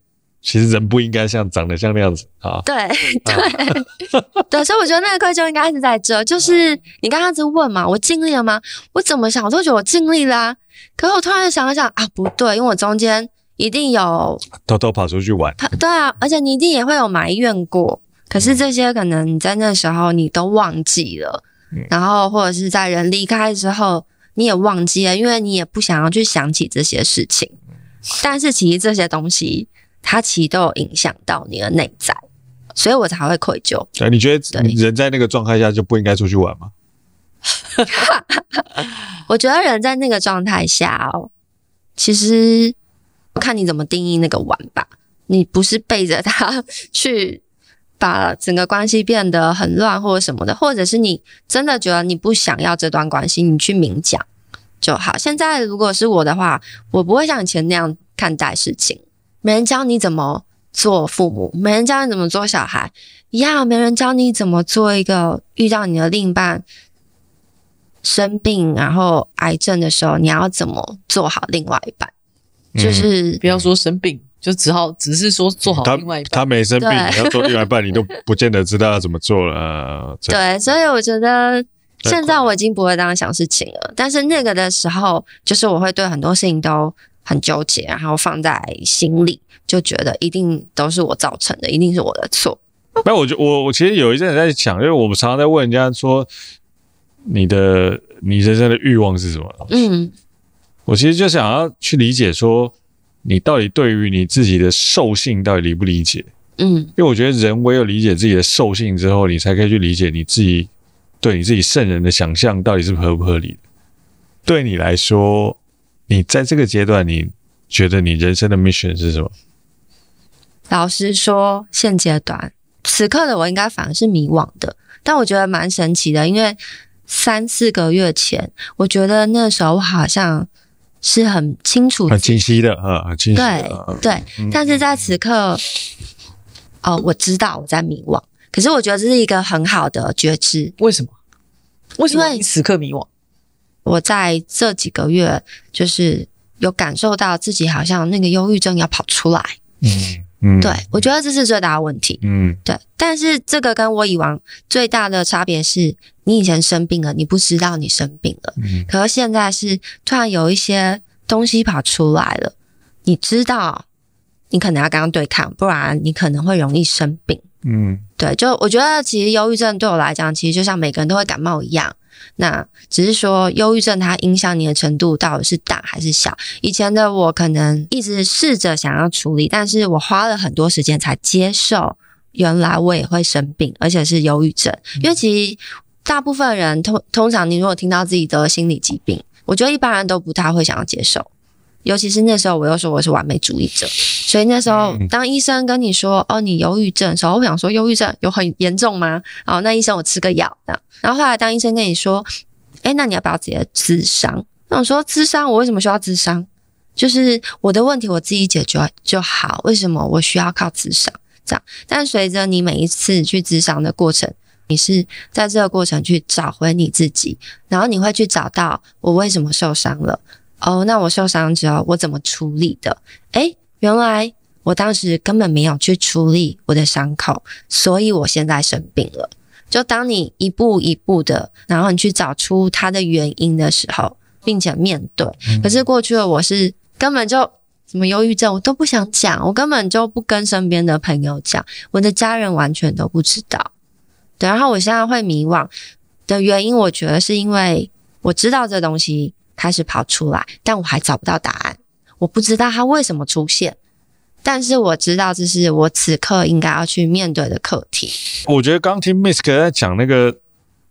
其实人不应该像长得像那样子啊！对对、啊、<laughs> 对，所以我觉得那个愧疚应该是在这，就是你刚刚在问嘛，我尽力了吗？我怎么想我都觉得我尽力啦、啊。可是我突然想了想啊，不对，因为我中间一定有偷偷跑出去玩。对啊，而且你一定也会有埋怨过。可是这些可能你在那时候你都忘记了，嗯、然后或者是在人离开之后你也忘记了，因为你也不想要去想起这些事情。但是其实这些东西。它其实都有影响到你的内在，所以我才会愧疚。哎，你觉得人在那个状态下就不应该出去玩吗？<laughs> 我觉得人在那个状态下哦，其实看你怎么定义那个玩吧。你不是背着他去把整个关系变得很乱或者什么的，或者是你真的觉得你不想要这段关系，你去明讲就好。现在如果是我的话，我不会像以前那样看待事情。没人教你怎么做父母，没人教你怎么做小孩，一样没人教你怎么做一个遇到你的另一半生病然后癌症的时候，你要怎么做好另外一半？嗯、就是不要说生病，就只好只是说做好另外一半。他，他没生病，你要做另外一半，<laughs> 你都不见得知道要怎么做了。呃、对，所以我觉得现在我已经不会这样想事情了，但是那个的时候，就是我会对很多事情都。很纠结，然后放在心里，就觉得一定都是我造成的，一定是我的错。没有我就我我其实有一阵子在想，因为我们常常在问人家说，你的你人生的欲望是什么？嗯，我其实就想要去理解说，你到底对于你自己的兽性到底理不理解？嗯，因为我觉得人唯有理解自己的兽性之后，你才可以去理解你自己对你自己圣人的想象到底是合不合理的。对你来说。你在这个阶段，你觉得你人生的 mission 是什么？老实说，现阶段此刻的我应该反而是迷惘的，但我觉得蛮神奇的，因为三四个月前，我觉得那时候我好像是很清楚、很清晰的啊，很清晰的。对对，嗯、但是在此刻，哦，我知道我在迷惘，可是我觉得这是一个很好的觉知。为什么？为什么你此刻迷惘？我在这几个月，就是有感受到自己好像那个忧郁症要跑出来。嗯嗯，对，我觉得这是最大的问题。嗯，对。但是这个跟我以往最大的差别是，你以前生病了，你不知道你生病了。嗯。可是现在是突然有一些东西跑出来了，你知道，你可能要跟他对抗，不然你可能会容易生病。嗯，对。就我觉得，其实忧郁症对我来讲，其实就像每个人都会感冒一样。那只是说忧郁症它影响你的程度到底是大还是小？以前的我可能一直试着想要处理，但是我花了很多时间才接受，原来我也会生病，而且是忧郁症。因为其实大部分人通通常，你如果听到自己得心理疾病，我觉得一般人都不太会想要接受。尤其是那时候，我又说我是完美主义者，所以那时候当医生跟你说哦，你忧郁症的时候，我想说忧郁症有很严重吗？哦，那医生我吃个药这样。然后后来当医生跟你说，诶，那你要不要直接咨商？那我说咨商，我为什么需要咨商？就是我的问题我自己解决就好，为什么我需要靠咨商？这样。但随着你每一次去咨商的过程，你是在这个过程去找回你自己，然后你会去找到我为什么受伤了。哦，oh, 那我受伤之后我怎么处理的？诶，原来我当时根本没有去处理我的伤口，所以我现在生病了。就当你一步一步的，然后你去找出它的原因的时候，并且面对。可是过去的我是根本就什么忧郁症我都不想讲，我根本就不跟身边的朋友讲，我的家人完全都不知道。对，然后我现在会迷惘的原因，我觉得是因为我知道这东西。开始跑出来，但我还找不到答案。我不知道它为什么出现，但是我知道这是我此刻应该要去面对的课题。我觉得刚听 Misk 在讲那个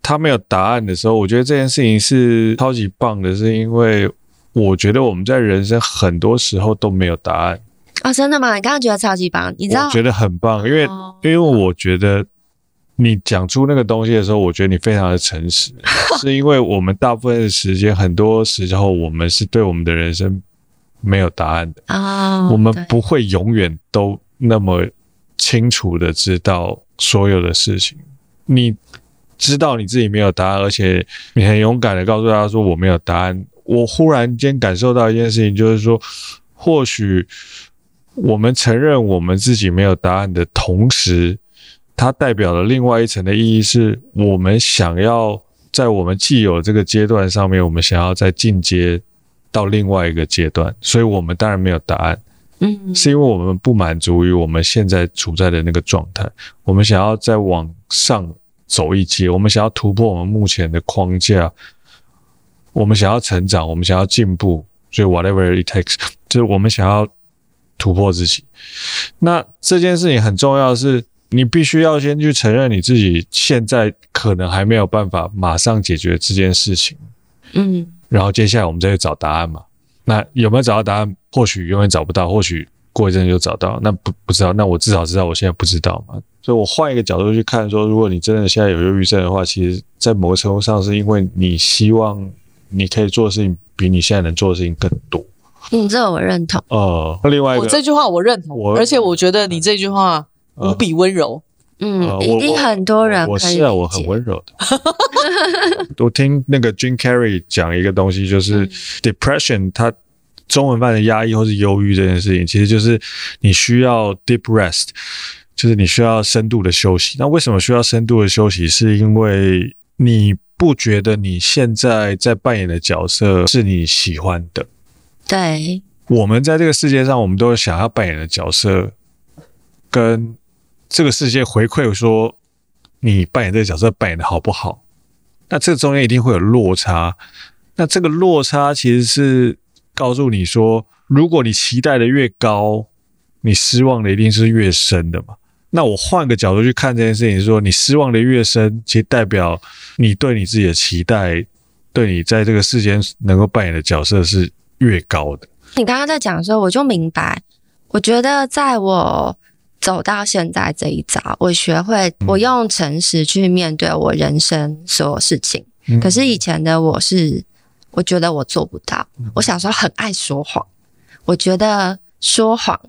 他没有答案的时候，我觉得这件事情是超级棒的，是因为我觉得我们在人生很多时候都没有答案。哦，真的吗？你刚刚觉得超级棒，你知道？我觉得很棒，因为、哦、因为我觉得。你讲出那个东西的时候，我觉得你非常的诚实，<laughs> 是因为我们大部分的时间，很多时候我们是对我们的人生没有答案的啊，我们不会永远都那么清楚的知道所有的事情。你知道你自己没有答案，而且你很勇敢的告诉大家说我没有答案。我忽然间感受到一件事情，就是说，或许我们承认我们自己没有答案的同时。它代表了另外一层的意义，是我们想要在我们既有这个阶段上面，我们想要再进阶到另外一个阶段，所以我们当然没有答案，嗯，是因为我们不满足于我们现在处在的那个状态，我们想要再往上走一阶，我们想要突破我们目前的框架，我们想要成长，我们想要进步，所以 whatever it takes，就是我们想要突破自己。那这件事情很重要的是。你必须要先去承认你自己现在可能还没有办法马上解决这件事情，嗯，然后接下来我们再去找答案嘛。那有没有找到答案？或许永远找不到，或许过一阵就找到。那不不知道，那我至少知道我现在不知道嘛。所以我换一个角度去看，说如果你真的现在有忧郁症的话，其实，在某个程度上是因为你希望你可以做的事情比你现在能做的事情更多。嗯，这我认同。哦、呃，另外一个，我这句话我认同，而且我觉得你这句话。无比温柔，嗯，呃、一定很多人。我是啊，我很温柔的。<laughs> 我听那个 Jim Carrey 讲一个东西，就是 depression，它中文版的压抑或是忧郁这件事情，其实就是你需要 deep rest，就是你需要深度的休息。那为什么需要深度的休息？是因为你不觉得你现在在扮演的角色是你喜欢的？对。我们在这个世界上，我们都想要扮演的角色，跟这个世界回馈说，你扮演这个角色扮演的好不好？那这中间一定会有落差。那这个落差其实是告诉你说，如果你期待的越高，你失望的一定是越深的嘛。那我换个角度去看这件事情，说你失望的越深，其实代表你对你自己的期待，对你在这个世间能够扮演的角色是越高的。你刚刚在讲的时候，我就明白，我觉得在我。走到现在这一遭，我学会我用诚实去面对我人生所有事情。嗯、可是以前的我是，我觉得我做不到。我小时候很爱说谎，我觉得说谎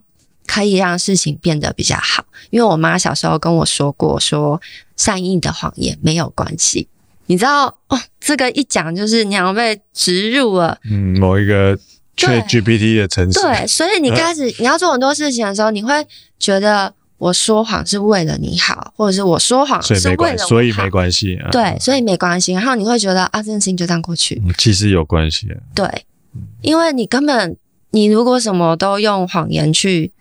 可以让事情变得比较好。因为我妈小时候跟我说过，说善意的谎言没有关系。你知道哦，这个一讲就是你要被植入了，嗯，某一个。ChatGPT 的程式，对，所以你开始你要做很多事情的时候，你会觉得我说谎是为了你好，或者是我说谎是为了我好，所以没关系，对，所以没关系。然后你会觉得啊，这件事情就这样过去。其实有关系，对，因为你根本你如果什么都用谎言去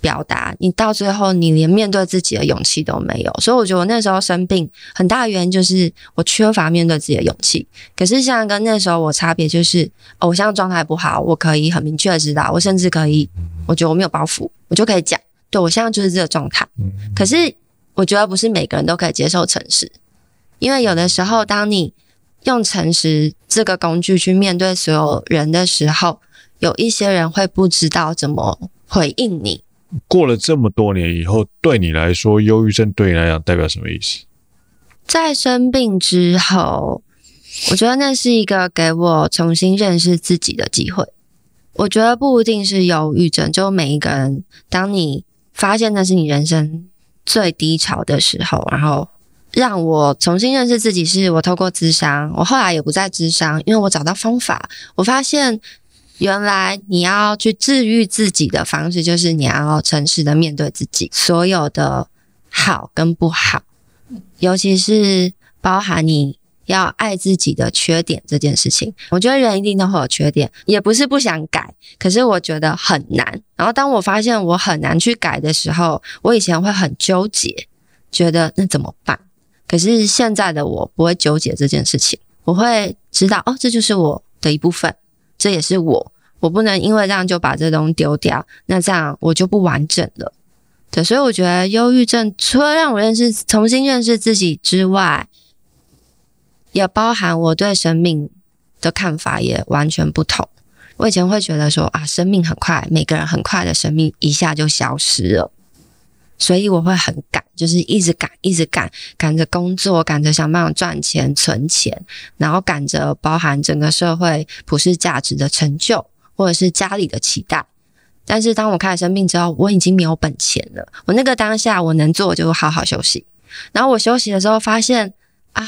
表达，你到最后你连面对自己的勇气都没有。所以我觉得我那时候生病很大原因就是我缺乏面对自己的勇气。可是像跟那时候我差别就是，哦，我现在状态不好，我可以很明确的知道，我甚至可以，我觉得我没有包袱，我就可以讲，对，我现在就是这个状态。可是我觉得不是每个人都可以接受诚实，因为有的时候当你用诚实这个工具去面对所有人的时候，有一些人会不知道怎么回应你。过了这么多年以后，对你来说，忧郁症对你来讲代表什么意思？在生病之后，我觉得那是一个给我重新认识自己的机会。我觉得不一定是忧郁症，就每一个人，当你发现那是你人生最低潮的时候，然后让我重新认识自己，是我透过咨商，我后来也不再咨商，因为我找到方法，我发现。原来你要去治愈自己的方式，就是你要诚实的面对自己所有的好跟不好，尤其是包含你要爱自己的缺点这件事情。我觉得人一定都会有缺点，也不是不想改，可是我觉得很难。然后当我发现我很难去改的时候，我以前会很纠结，觉得那怎么办？可是现在的我不会纠结这件事情，我会知道哦，这就是我的一部分。这也是我，我不能因为这样就把这东西丢掉，那这样我就不完整了。对，所以我觉得忧郁症除了让我认识、重新认识自己之外，也包含我对生命的看法也完全不同。我以前会觉得说啊，生命很快，每个人很快的生命一下就消失了。所以我会很赶，就是一直赶，一直赶，赶着工作，赶着想办法赚钱、存钱，然后赶着包含整个社会普世价值的成就，或者是家里的期待。但是当我开始生病之后，我已经没有本钱了。我那个当下我能做就好好休息。然后我休息的时候发现啊，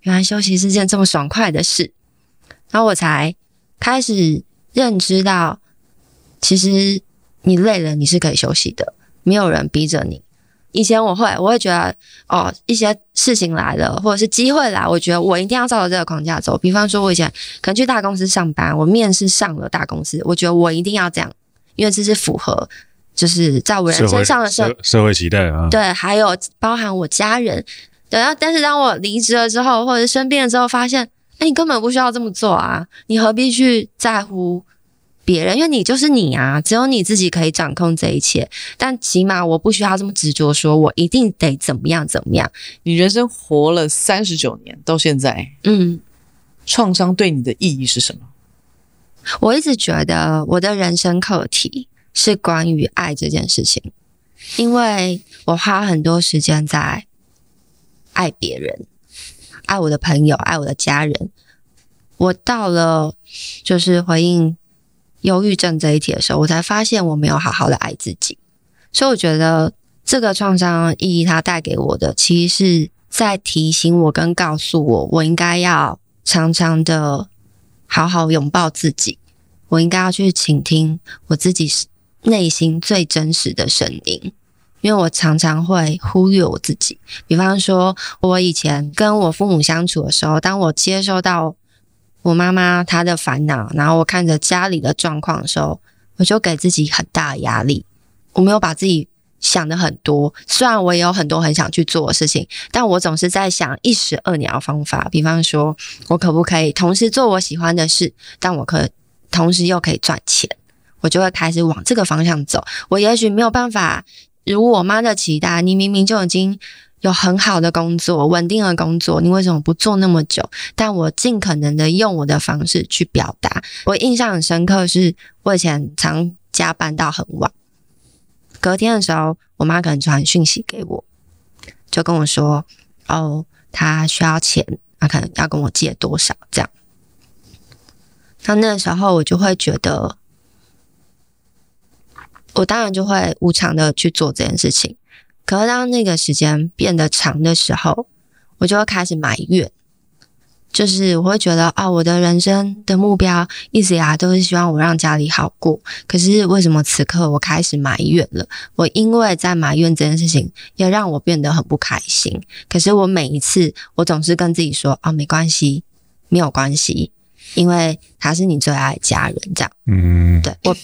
原来休息是件这么爽快的事。然后我才开始认知到，其实你累了，你是可以休息的。没有人逼着你。以前我会，我会觉得哦，一些事情来了，或者是机会来，我觉得我一定要照着这个框架走。比方说，我以前可能去大公司上班，我面试上了大公司，我觉得我一定要这样，因为这是符合，就是在我人生上的社社，社会期待啊。对，还有包含我家人。对啊，但是当我离职了之后，或者是生病了之后，发现，哎，你根本不需要这么做啊，你何必去在乎？别人，因为你就是你啊，只有你自己可以掌控这一切。但起码我不需要这么执着，说我一定得怎么样怎么样。你人生活了三十九年，到现在，嗯，创伤对你的意义是什么？我一直觉得我的人生课题是关于爱这件事情，因为我花很多时间在爱别人，爱我的朋友，爱我的家人。我到了就是回应。忧郁症这一题的时候，我才发现我没有好好的爱自己，所以我觉得这个创伤意义它带给我的，其实是在提醒我跟告诉我，我应该要常常的好好拥抱自己，我应该要去倾听我自己内心最真实的声音，因为我常常会忽略我自己。比方说，我以前跟我父母相处的时候，当我接收到。我妈妈她的烦恼，然后我看着家里的状况的时候，我就给自己很大压力。我没有把自己想得很多，虽然我也有很多很想去做的事情，但我总是在想一石二鸟方法。比方说，我可不可以同时做我喜欢的事，但我可同时又可以赚钱，我就会开始往这个方向走。我也许没有办法如我妈的期待，你明明就已经。有很好的工作，稳定的工作，你为什么不做那么久？但我尽可能的用我的方式去表达。我印象很深刻，是我以前常加班到很晚，隔天的时候，我妈可能传讯息给我，就跟我说：“哦，她需要钱，她可能要跟我借多少这样。”那那时候我就会觉得，我当然就会无偿的去做这件事情。可是当那个时间变得长的时候，我就会开始埋怨，就是我会觉得啊，我的人生的目标一直以来都是希望我让家里好过。可是为什么此刻我开始埋怨了？我因为在埋怨这件事情，也让我变得很不开心。可是我每一次，我总是跟自己说啊，没关系，没有关系，因为他是你最爱的家人，这样。嗯，对，我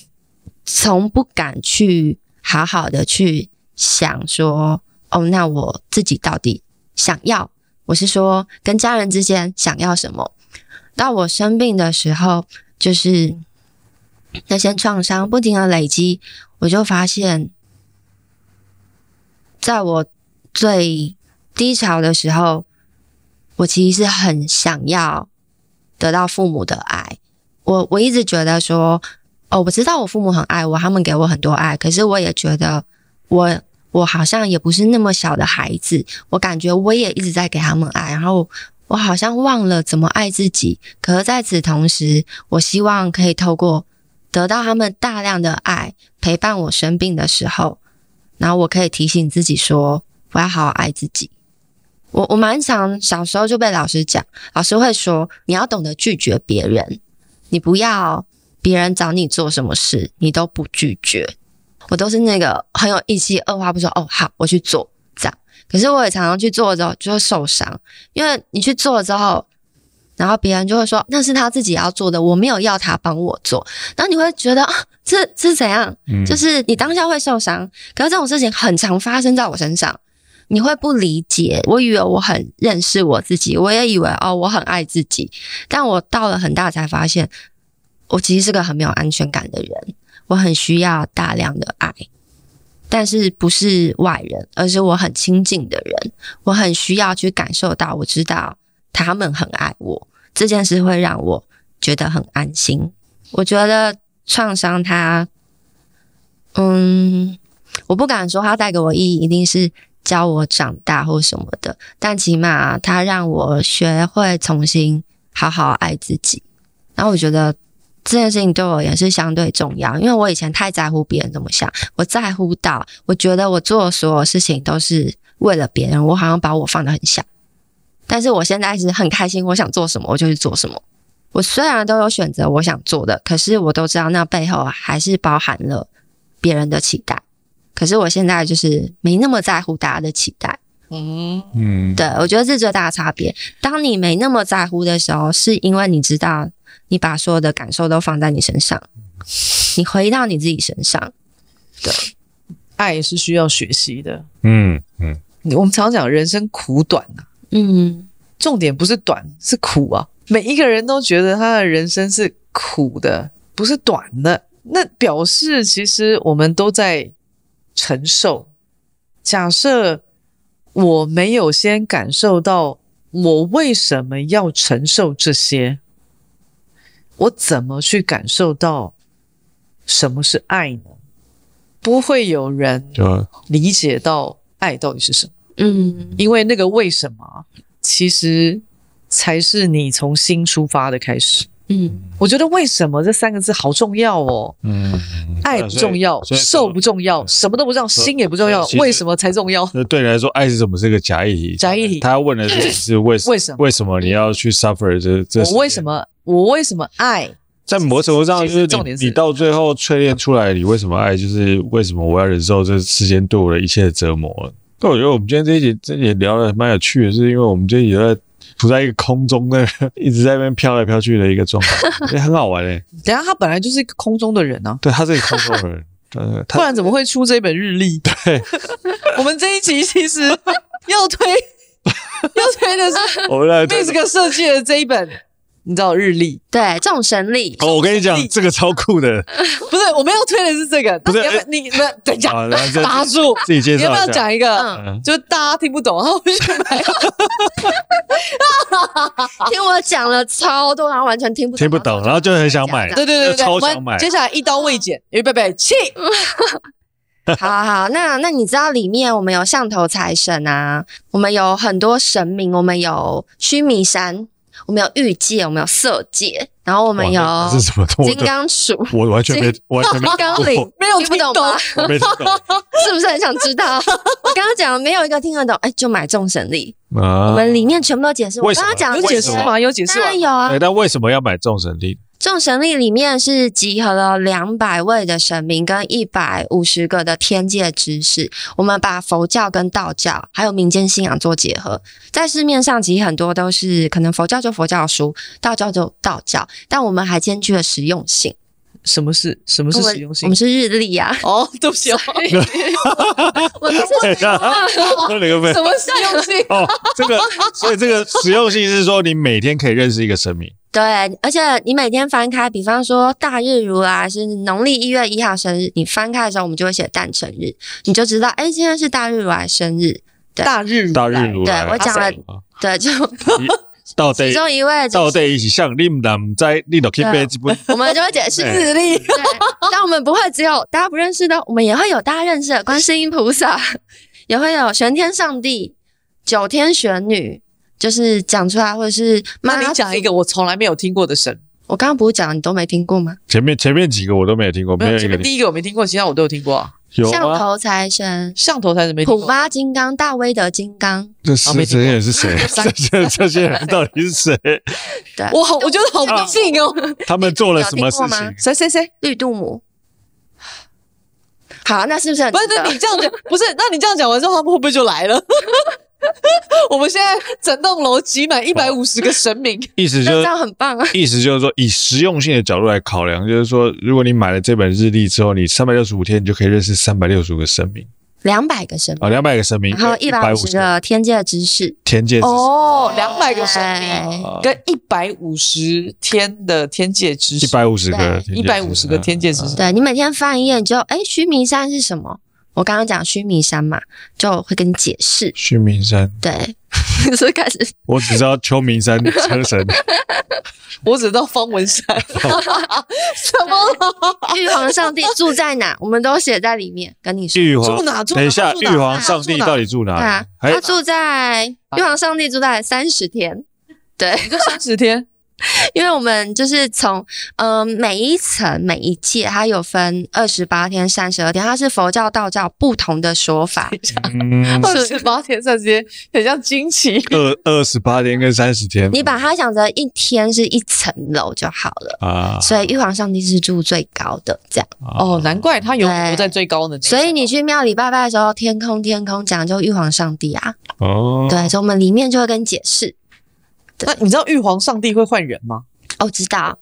从不敢去。好好的去想说，哦，那我自己到底想要，我是说跟家人之间想要什么？到我生病的时候，就是那些创伤不停的累积，我就发现，在我最低潮的时候，我其实是很想要得到父母的爱。我我一直觉得说，哦，我知道我父母很爱我，他们给我很多爱，可是我也觉得我我好像也不是那么小的孩子，我感觉我也一直在给他们爱，然后。我好像忘了怎么爱自己，可是在此同时，我希望可以透过得到他们大量的爱，陪伴我生病的时候，然后我可以提醒自己说，我要好好爱自己。我我蛮常小时候就被老师讲，老师会说，你要懂得拒绝别人，你不要别人找你做什么事，你都不拒绝。我都是那个很有义气，二话不说，哦，好，我去做这样。可是我也常常去做之后就会受伤，因为你去做了之后，然后别人就会说那是他自己要做的，我没有要他帮我做，然后你会觉得啊，这这是怎样？嗯，就是你当下会受伤。可是这种事情很常发生在我身上，你会不理解。我以为我很认识我自己，我也以为哦我很爱自己，但我到了很大才发现，我其实是个很没有安全感的人，我很需要大量的爱。但是不是外人，而是我很亲近的人，我很需要去感受到，我知道他们很爱我，这件事会让我觉得很安心。我觉得创伤它，嗯，我不敢说它带给我意义一定是教我长大或什么的，但起码它让我学会重新好好爱自己。然后我觉得。这件事情对我也是相对重要，因为我以前太在乎别人怎么想，我在乎到我觉得我做的所有事情都是为了别人，我好像把我放得很小。但是我现在是很开心，我想做什么我就去做什么。我虽然都有选择我想做的，可是我都知道那背后还是包含了别人的期待。可是我现在就是没那么在乎大家的期待。嗯嗯，对，我觉得这是最大的差别。当你没那么在乎的时候，是因为你知道。你把所有的感受都放在你身上，你回到你自己身上。对，爱是需要学习的。嗯嗯，我们常讲人生苦短呐、啊。嗯，重点不是短，是苦啊。每一个人都觉得他的人生是苦的，不是短的。那表示其实我们都在承受。假设我没有先感受到，我为什么要承受这些？我怎么去感受到什么是爱呢？不会有人理解到爱到底是什么。嗯，因为那个为什么，其实才是你从心出发的开始。嗯，我觉得为什么这三个字好重要哦。嗯，爱不重要，受不重要，什么都不重要，心也不重要，为什么才重要？那对你来说，爱是什么？是个假议题。假议题。他要问的是是为什么？为什么？为什么你要去 suffer 这这？我为什么？我为什么爱？在某种程度上，就是你你到最后淬炼出来，你为什么爱？就是为什么我要忍受这世间对我的一切折磨？但我觉得我们今天这一集这也聊得蛮有趣的，是因为我们这一集在。处在一个空中的，一直在那边飘来飘去的一个状态，<laughs> 也很好玩诶。等下，他本来就是一个空中的人呢、啊。对，他是一个空中的人，呃，不然怎么会出这本日历？<laughs> 对，<laughs> 我们这一集其实要推，要推的是我们来这个设计的这一本。你知道日历？对，众神力。哦，我跟你讲，这个超酷的。<laughs> 不是，我们要推的是这个。不是，你你们等一下，打住，自己介绍。你要不要讲一个？嗯，就大家听不懂，然后我就去买。<laughs> 听我讲了超多，然后完全听不懂。听不懂，然后就很想买。对对对对，超想买。接下来一刀未剪，预备备起。好好好，那那你知道里面我们有象头财神啊，我们有很多神明，我们有须弥山。我们有欲界，我们有色界，然后我们有金刚杵，我完全没，<laughs> 完全没，金刚铃，没有听懂吗？没听懂，<laughs> 是不是很想知道？<laughs> 我刚刚讲没有一个听得懂，哎，就买众神历，我们里面全部都解释。我刚刚讲有解释吗？有解释，当然有啊。但为什么要买众神历？众神力里面是集合了两百位的神明跟一百五十个的天界知识，我们把佛教跟道教还有民间信仰做结合。在市面上其实很多都是可能佛教就佛教书，道教就道教，但我们还兼具了实用性。什么是什么是实用性？我们是日历啊。哦，对不起哦，我们是等一下，那你个背什么实用性？哦，这个，所以这个实用性是说，你每天可以认识一个神明。对，而且你每天翻开，比方说大日如来，是农历一月一号生日，你翻开的时候，我们就会写诞辰日，你就知道，哎，今天是大日如来生日。对大日大日如来，对我讲了啊 <laughs> 对，就到底 <laughs> 其中一位、就是，到底一起像你们唔知，你都可以背这本。我们就会解释日历。对，<laughs> 但我们不会只有大家不认识的，我们也会有大家认识的观世音菩萨，也会有玄天上帝、九天玄女，就是讲出来，或者是那你讲一个我从来没有听过的神，我刚刚不是讲你都没听过吗？前面前面几个我都没有听过，没有一个第一个我没听过，其他我都有听过啊。有吗？象头财神、象头财神没听过。普巴金刚、大威德金刚，这是这些人是谁？<laughs> 这些这些人到底是谁？对，我好，我觉得好不敬哦。他们做了什么事情？谁谁谁？绿度母。好，那是不是很不是，你这样讲，不是，那你这样讲完之后，他们会不会就来了？<laughs> 我们现在整栋楼挤满一百五十个神明，<laughs> 意思就是这样很棒啊！<laughs> 意思就是说，以实用性的角度来考量，就是说，如果你买了这本日历之后，你三百六十五天，你就可以认识三百六十五个神明。两百个神明。啊，明，两百个神明，然后一百五十个天界知识，天界知识。哦，两百个神明跟一百五十天的天界知识，一百五十个一百五十个天界知识。对你每天翻一页，你就哎，须弥山是什么？我刚刚讲须弥山嘛，就会跟你解释。须弥山，对，<laughs> 所以开始我只知道秋名山车神，<laughs> 我只知道方文山，<laughs> 什么？玉皇上帝住在哪？我们都写在里面，跟你说。玉皇住哪住哪等一下，玉皇上帝到底住哪对啊？，他住在玉皇上帝住在三十天。对，就三十天。因为我们就是从嗯、呃、每一层每一届，它有分二十八天、三十二天，它是佛教、道教不同的说法。嗯，<laughs> 二十八天、三十天，很像惊奇。二二十八天跟三十天，你把它想着一天是一层楼就好了。啊，所以玉皇上帝是住最高的，这样。哦，难怪他永远不在最高的。所以你去庙里拜拜的时候，天空天空讲究玉皇上帝啊。哦，对，所以我们里面就会跟你解释。那你知道玉皇上帝会换人吗？哦，知道。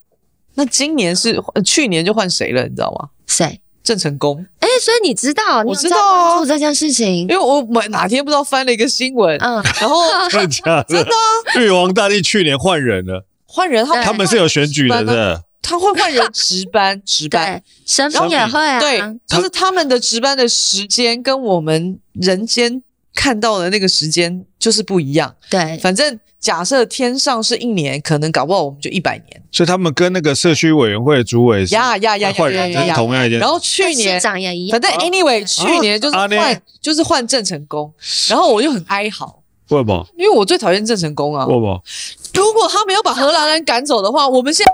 那今年是、呃、去年就换谁了？你知道吗？谁？郑成功。哎，所以你知道？我知道啊，做这件事情，因为我哪哪天不知道翻了一个新闻，嗯，然后 <laughs> 真的？真的啊，玉皇大帝去年换人了，换人，他他们是有选举的，是他会换人 <laughs> 值班，值班，神明也会啊，对，就是他们的值班的时间跟我们人间看到的那个时间就是不一样。对，反正假设天上是一年，可能搞不好我们就一百年。所以他们跟那个社区委员会主委呀呀呀换人是同样一件。然后去年市长也一样，反正 anyway，去年就是换就是换郑成功，然后我就很哀嚎。为什么？因为我最讨厌郑成功啊。为什么？如果他没有把荷兰人赶走的话，我们现在